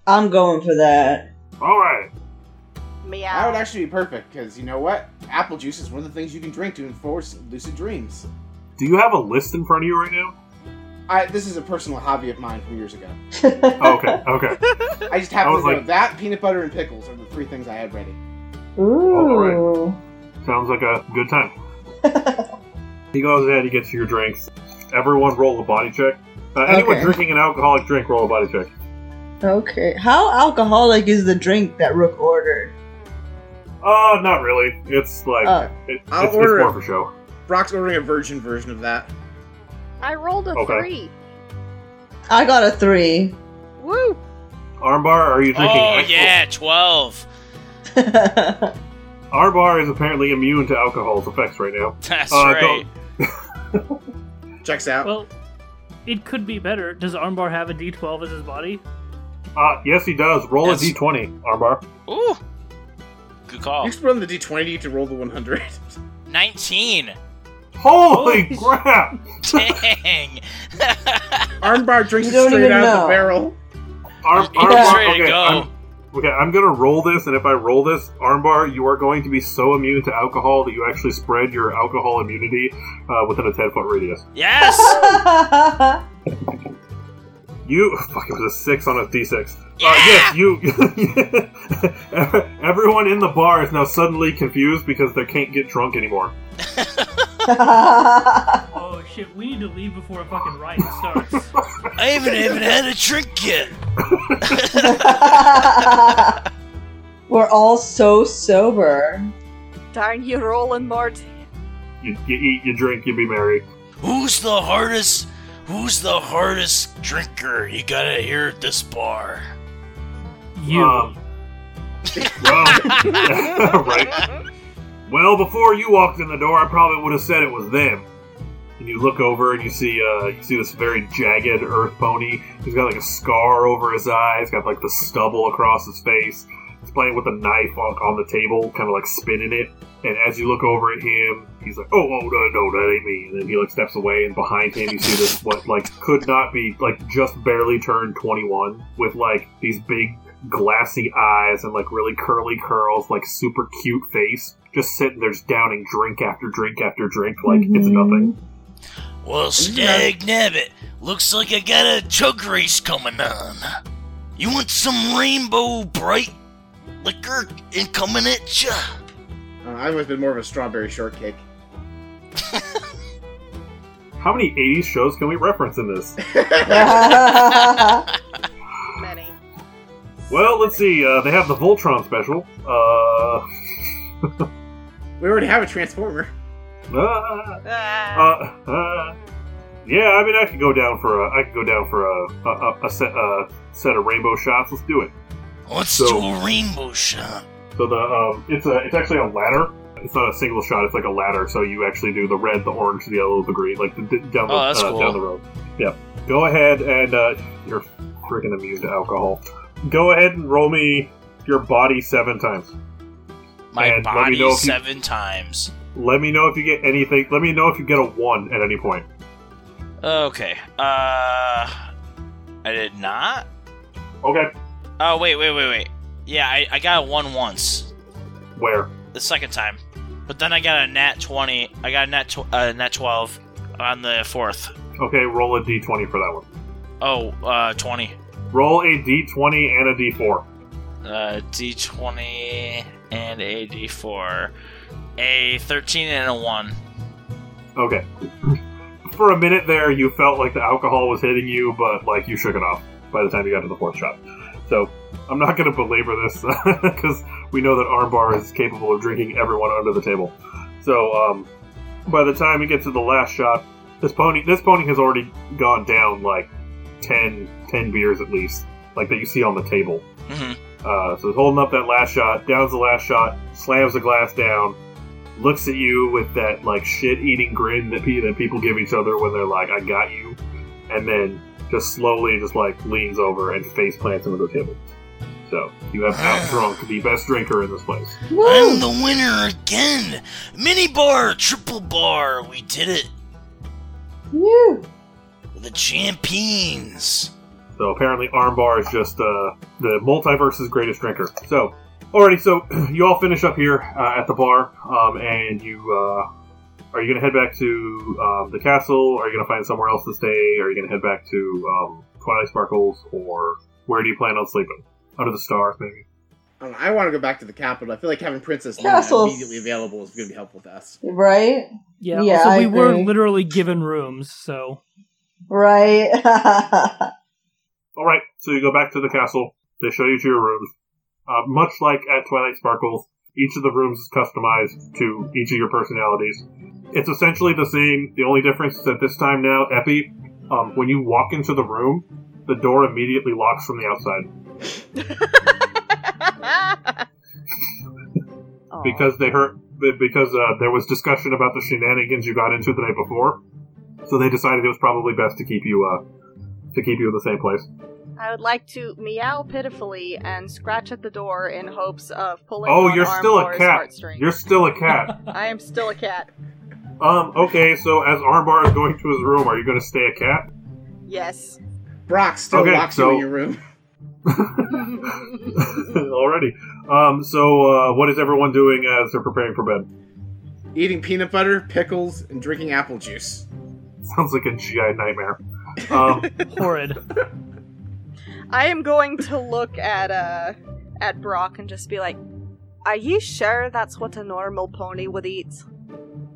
I'm going for that. All right. Meow. That would actually be perfect because you know what? Apple juice is one of the things you can drink to enforce lucid dreams. Do you have a list in front of you right now? I, this is a personal hobby of mine from years ago. Oh, okay, okay. I just happen I was to know like- that, peanut butter, and pickles are the three things I had ready. Ooh. Sounds like a good time. he goes ahead, he gets your drinks. Everyone roll a body check. Uh, anyone Okay. drinking an alcoholic drink, roll a body check. Okay. How alcoholic is the drink that Rook ordered? Uh, not really. It's like, Oh. it, I'll it's, order it's more it. for show. Brock's ordering a virgin version of that. I rolled a Okay. three. I got a three. Woo! Armbar, are you drinking? Oh alcohol? yeah, twelve. Armbar is apparently immune to alcohol's effects right now. That's Uh, right. Checks out. well, it could be better. Does Armbar have a D12 as his body? Uh, yes, he does. Roll Yes. a d20, Armbar. Ooh, good call. You just run the d20 to roll the 100. Nineteen. Holy crap! Dang. Armbar drinks You it don't straight even out of know. the barrel. Arm, He's Armbar, ready to okay, go. I'm, okay, I'm gonna roll this, and if I roll this, Armbar, you are going to be so immune to alcohol that you actually spread your alcohol immunity uh, within a 10 foot radius. Yes. You fuck it was a six on a d6. Yeah! Uh, yes, you. Everyone in the bar is now suddenly confused because they can't get drunk anymore. Oh shit, we need to leave before a fucking riot starts. I haven't even had a drink yet. We're all so sober. Darn you, Roland Morty. You, you eat, you drink, you be merry. Who's the hardest? Who's the hardest drinker you gotta hear at this bar? You. Um, well, right. Well, before you walked in the door, I probably would have said it was them. And you look over and you see uh, you see this very jagged earth pony. He's got like a scar over his eye. He's got like the stubble across his face. He's playing with a knife on, on the table, kind of like spinning it. And as you look over at him, he's like, "Oh, oh, no, no, that ain't me." And then he like steps away, and behind him you see this what like could not be like just barely turned twenty one with like these big glassy eyes and like really curly curls, like super cute face, just sitting there just downing drink after drink after drink like it's nothing. Well, Stag Nabbit, looks like I got a chug race coming on. You want some Rainbow Brite liquor and coming at ya? Uh, I've always been more of a strawberry shortcake. How many 80s shows can we reference in this? Many. Well, let's see. Uh, they have the Voltron special. Uh, We already have a transformer. uh, Ah. uh, uh, yeah, I mean, I could go down for a, I could go down for a, a, a- a set, a set of rainbow shots. Let's do it. Let's So- do a rainbow shot. So the, um, it's a, it's actually a ladder. it's not a single shot. It's like a ladder. So you actually do the red, the orange, the yellow, the green, like the, d- down the Oh, that's uh, cool. down the road. Yeah. Go ahead and uh, you're freaking immune to alcohol. Go ahead and roll me your body seven times. My And body you- seven times. Let me know if you get anything. Let me know if you get a one at any point. Okay. Uh, I did not. Okay. Oh wait, wait, wait, wait. Yeah, I, I got a one once. Where? The second time, but then I got a nat twenty. I got a nat tw- uh, nat twelve on the fourth. Okay, roll a d20 for that one. Oh, uh, twenty. Roll a d20 and a d4. Uh, D twenty and a D four. A thirteen and a one. Okay. For a minute there, you felt like the alcohol was hitting you, but like you shook it off by the time you got to the fourth shot. So I'm not going to belabor this because we know that Armbar is capable of drinking everyone under the table. So um, by the time you get to the last shot, this pony this pony has already gone down like 10, 10 beers at least, like that you see on the table. hmm Uh, so he's holding up that last shot, downs the last shot, slams the glass down, looks at you with that like shit-eating grin that, pe- that people give each other when they're like, "I got you," and then just slowly just like leans over and face plants into the table. So you have outdrunk the best drinker in this place. I'm the winner again. Mini bar, triple bar. We did it. Woo! The champions. So apparently, Armbar is just uh, the multiverse's greatest drinker. So, alrighty, so you all finish up here uh, at the bar, um, and you uh, are you going to head back to um, the castle? Are you going to find somewhere else to stay? Are you going to head back to um, Twilight Sparkles, or where do you plan on sleeping? Under the stars, maybe. I, don't know, I want to go back to the capital. I feel like having Princess Luna Castles. immediately available is going to be helpful to us. Right? Yeah. Yeah, also, I we were literally given rooms, so Right? All right, so you go back to the castle. They show you to your rooms. Uh, much like at Twilight Sparkles, each of the rooms is customized to each of your personalities. It's essentially the same. The only difference is that this time now, Epi, um, when you walk into the room, the door immediately locks from the outside because they heard because uh, there was discussion about the shenanigans you got into the night before. So they decided it was probably best to keep you uh, to keep you in the same place. I would like to meow pitifully and scratch at the door in hopes of pulling. Oh, you're still a cat. You're still a cat. I am still a cat. Um, okay, so as Armbar is going to his room, are you going to stay a cat? Yes. Brock still Okay, locks so- you in your room. Already. Um, so, uh, what is everyone doing as they're preparing for bed? Eating peanut butter, pickles, and drinking apple juice. Sounds like a GI nightmare. Um, horrid. I am going to look at uh at Brock and just be like, "Are you sure that's what a normal pony would eat?"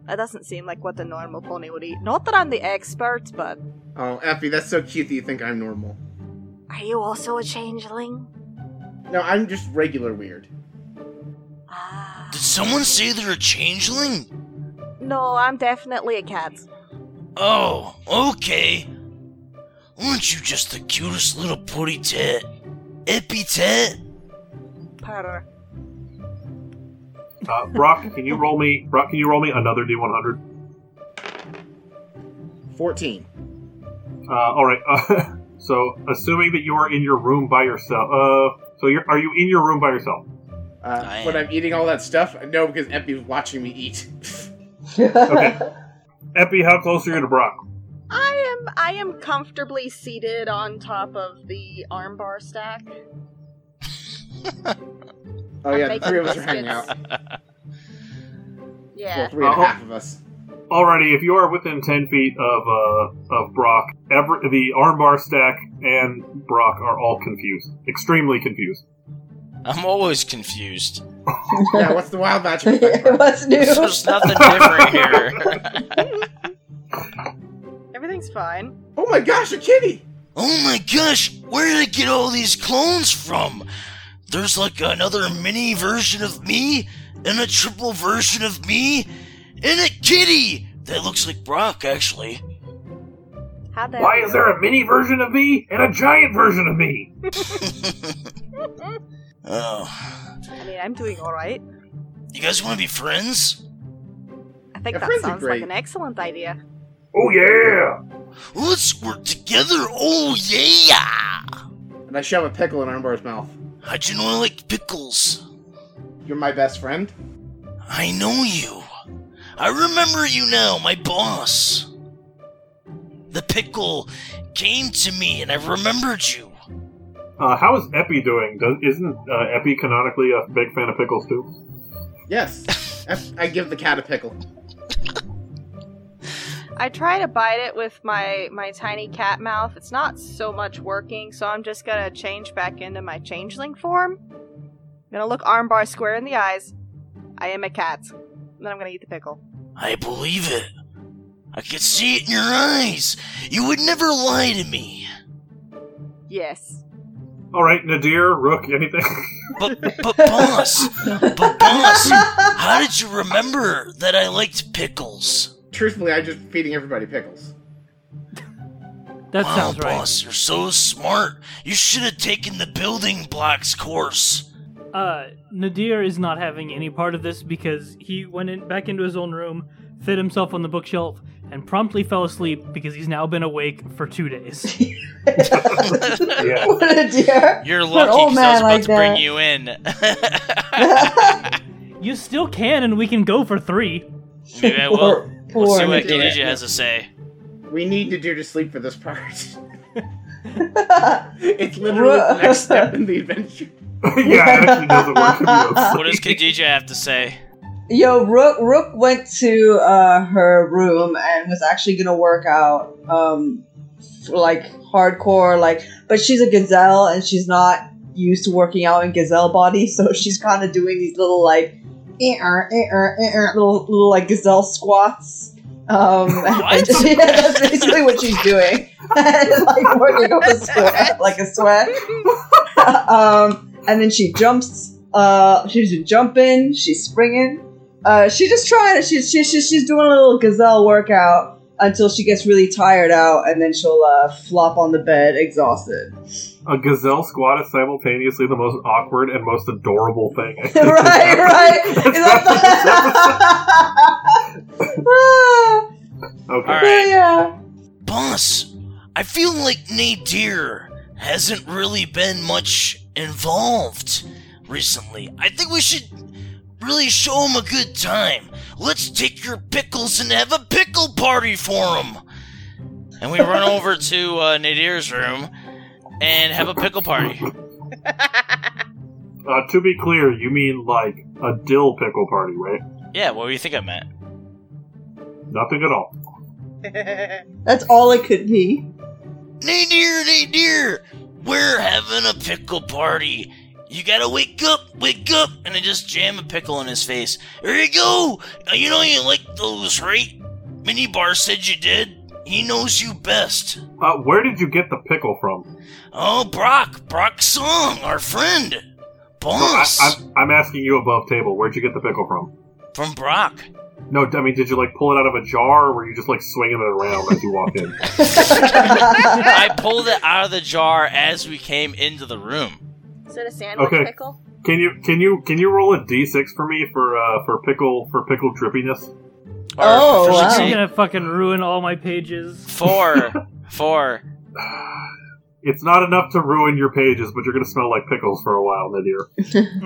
That doesn't seem like what a normal pony would eat. Not that I'm the expert, but Oh, Effie, that's so cute that you think I'm normal. are you also a changeling? No, I'm just regular weird. Ah. Did someone say they're a changeling? No, I'm definitely a cat. Oh, okay. Aren't you just the cutest little putty tit? Epi tit? Purr. Uh, Brock, can you roll me? Brock, can you roll me another D100? 14. Uh, all right. Uh, so, assuming that you are in your room by yourself, uh, so you're are you in your room by yourself? Uh, I when am. I'm eating all that stuff? No, because Effie's watching me eat. Okay. Epi, how close are you to Brock? I am I am comfortably seated on top of the armbar stack. Oh I'm yeah, the three of us are hanging out. Yeah. Well, three and Uh-oh. half of us. Alrighty, if you are within ten feet of uh, of Brock, every, the armbar stack and Brock are all confused, extremely confused. I'm always confused. Yeah, what's the wild magic effect? Brock? What's new? There's nothing different here. Everything's fine. Oh my gosh, a kitty! oh my gosh, where did I get all these clones from? There's like another mini version of me, and a triple version of me, and a kitty that looks like Brock, actually. How that Why is there a mini version of me and a giant version of me? oh. I mean, I'm doing all right. You guys want to be friends? I think Yeah, that sounds like an excellent idea. Oh yeah! Let's work together. Oh yeah! And I shove a pickle in Armbar's mouth. How'd you know I like pickles? You're my best friend? I know you. I remember you now, my boss. The pickle came to me and I remembered you. Uh, how is Epi doing? Does, isn't uh, Epi canonically a big fan of pickles too? Yes. I- I give the cat a pickle. I try to bite it with my my tiny cat mouth. It's not so much working, so I'm just gonna change back into my changeling form. I'm gonna look Armbar square in the eyes. I am a cat. And then I'm gonna eat the pickle. I believe it. I could see it in your eyes. You would never lie to me. Yes. All right, Nadir, Rook, anything? But, but boss, but boss, how did you remember that I liked pickles? Truthfully, I'm just feeding everybody pickles. That wow, sounds right. boss, you're so smart. You should have taken the building blocks course. Uh, Nadir is not having any part of this because he went in, back into his own room, fit himself on the bookshelf, and promptly fell asleep because he's now been awake for two days. yeah. what a dear. You're lucky old 'cause I was man about like to bring you in. you still can, and we can go for three. Maybe I will. Poor- We'll see what Nadir. Has to say. We need to do to sleep for this part. it's literally the next step in the adventure. yeah, it actually doesn't work if you don't What does sleep. Have to say? Yo, Rook Rook went to uh, her room and was actually gonna work out, um, like hardcore, like. But she's a gazelle and she's not used to working out in gazelle body, so she's kind of doing these little like, little little like gazelle squats. Um, and just- yeah, that's basically what she's doing, like working up a sweat, like a sweat. um, and then she jumps. Uh, she's jumping. She's springing. Uh, she's just trying. She's she's she's she's doing a little gazelle workout until she gets really tired out, and then she'll uh, flop on the bed exhausted. A gazelle squat is simultaneously the most awkward and most adorable thing. I right, right. Is that the- okay. Alright. yeah. Boss, I feel like Nadir hasn't really been much involved recently. I think we should really show him a good time. Let's take your pickles and have a pickle party for him. And we run over to uh, Nadir's room and have a pickle party. Uh, to be clear, you mean like a dill pickle party, right? Yeah, what do you think I meant? Nothing at all. That's all it could be. Nadir, Nadir, we're having a pickle party. You gotta wake up, wake up, and I just jam a pickle in his face. Here you go. Uh, You know you like those, right? Mini Bar said you did. He knows you best. Uh, where did you get the pickle from? Oh, Brock, Brock Song, our friend, No, I, boss I'm, I'm asking you above table. Where'd you get the pickle from? from Brock. No, I mean, did you like pull it out of a jar, or were you just like swinging it around as you walked in? I pulled it out of the jar as we came into the room. Is it a sandwich Okay. pickle? Can you can you can you roll a d6 for me for uh for pickle for pickle drippiness? Our Oh, wow. proficiency. You're gonna fucking ruin all my pages. Four, four. It's not enough to ruin your pages, but you're gonna smell like pickles for a while, Nadir.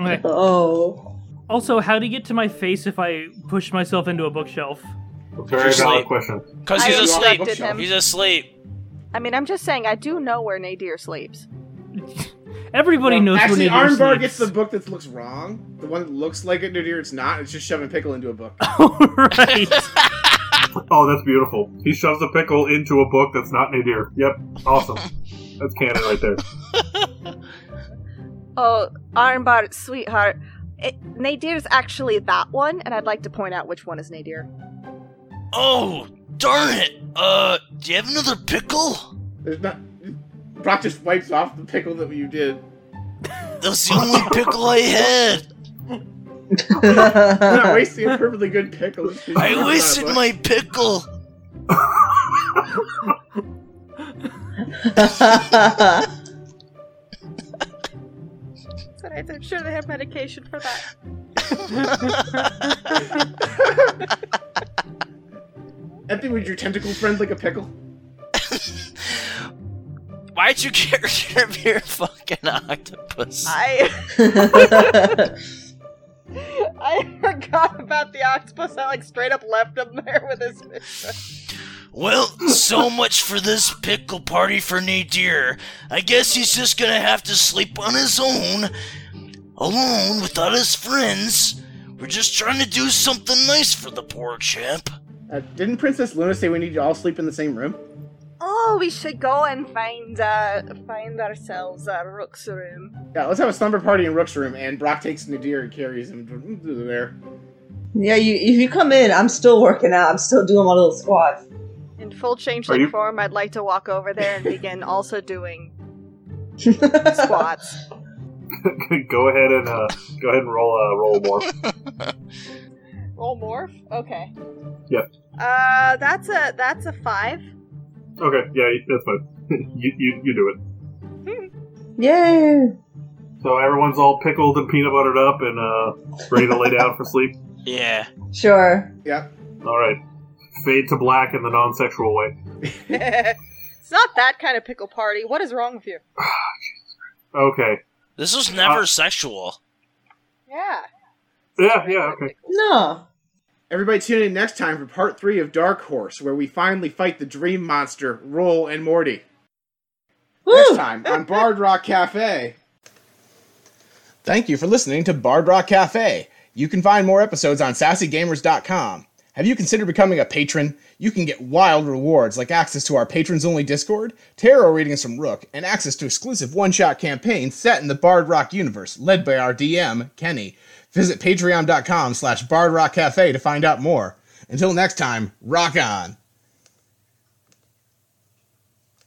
Okay. Oh. Also, how do you get to my face if I push myself into a bookshelf? Very You're valid asleep. question. Cause I he's asleep. instructed him. He's asleep. I mean, I'm just saying, I do know where Nadir sleeps. Everybody knows Actually, when Nadir Armbar sleeps. gets the book that looks wrong. The one that looks like a Nadir, it's not. It's just shoving pickle into a book. right. Oh, that's beautiful. He shoves a pickle into a book that's not Nadir. Yep, awesome. That's canon right there. Oh, Armbar, sweetheart. It, Nadir's actually that one, and I'd like to point out which one is Nadir. Oh, darn it. Uh, do you have another pickle? There's not. Brock just wipes off the pickle that you did. That's the only pickle I had. You're not wasting a perfectly good pickle. just 'cause you I wasted about my pickle. I'm sure they have medication for that. Epi, was your tentacle friend like a pickle? Why'd you get rid of your fucking octopus? I I forgot about the octopus. I like straight up left him there with his fish. Well, so much for this pickle party for Nadir. I guess he's just gonna have to sleep on his own, alone without his friends. We're just trying to do something nice for the poor chap. Uh, didn't Princess Luna say we need to all sleep in the same room? Oh, we should go and find uh find ourselves a Rook's room. Yeah, let's have a slumber party in Rook's room, and Brock takes Nadir and carries him to to there. Yeah, you if you come in, I'm still working out. I'm still doing my little squats. In full Are changeling you- form, I'd like to walk over there and begin also doing squats. go ahead and uh, go ahead and roll uh, roll more. Roll morph? Okay. Yep. Uh that's a that's a five. Okay, yeah, that's fine. you, you you do it. Yay! So everyone's all pickled and peanut buttered up and uh, ready to lay down for sleep. Yeah. Sure. Yep. All right, fade to black in the non-sexual way. it's not that kind of pickle party. What is wrong with you? Okay. This was never Uh, sexual. Yeah. Yeah, yeah, okay. No. Everybody tune in next time for part three of Dark Horse, where we finally fight the dream monster, Roll and Morty. Next time on Bard Rock Cafe. Thank you for listening to Bard Rock Cafe. You can find more episodes on sassygamers.com. Have you considered becoming a patron? You can get wild rewards like access to our patrons only Discord, tarot readings from Rook, and access to exclusive one shot campaigns set in the Bard Rock universe, led by our DM, Kenny. Visit patreon.com slash bardrockcafe to find out more. Until next time, rock on!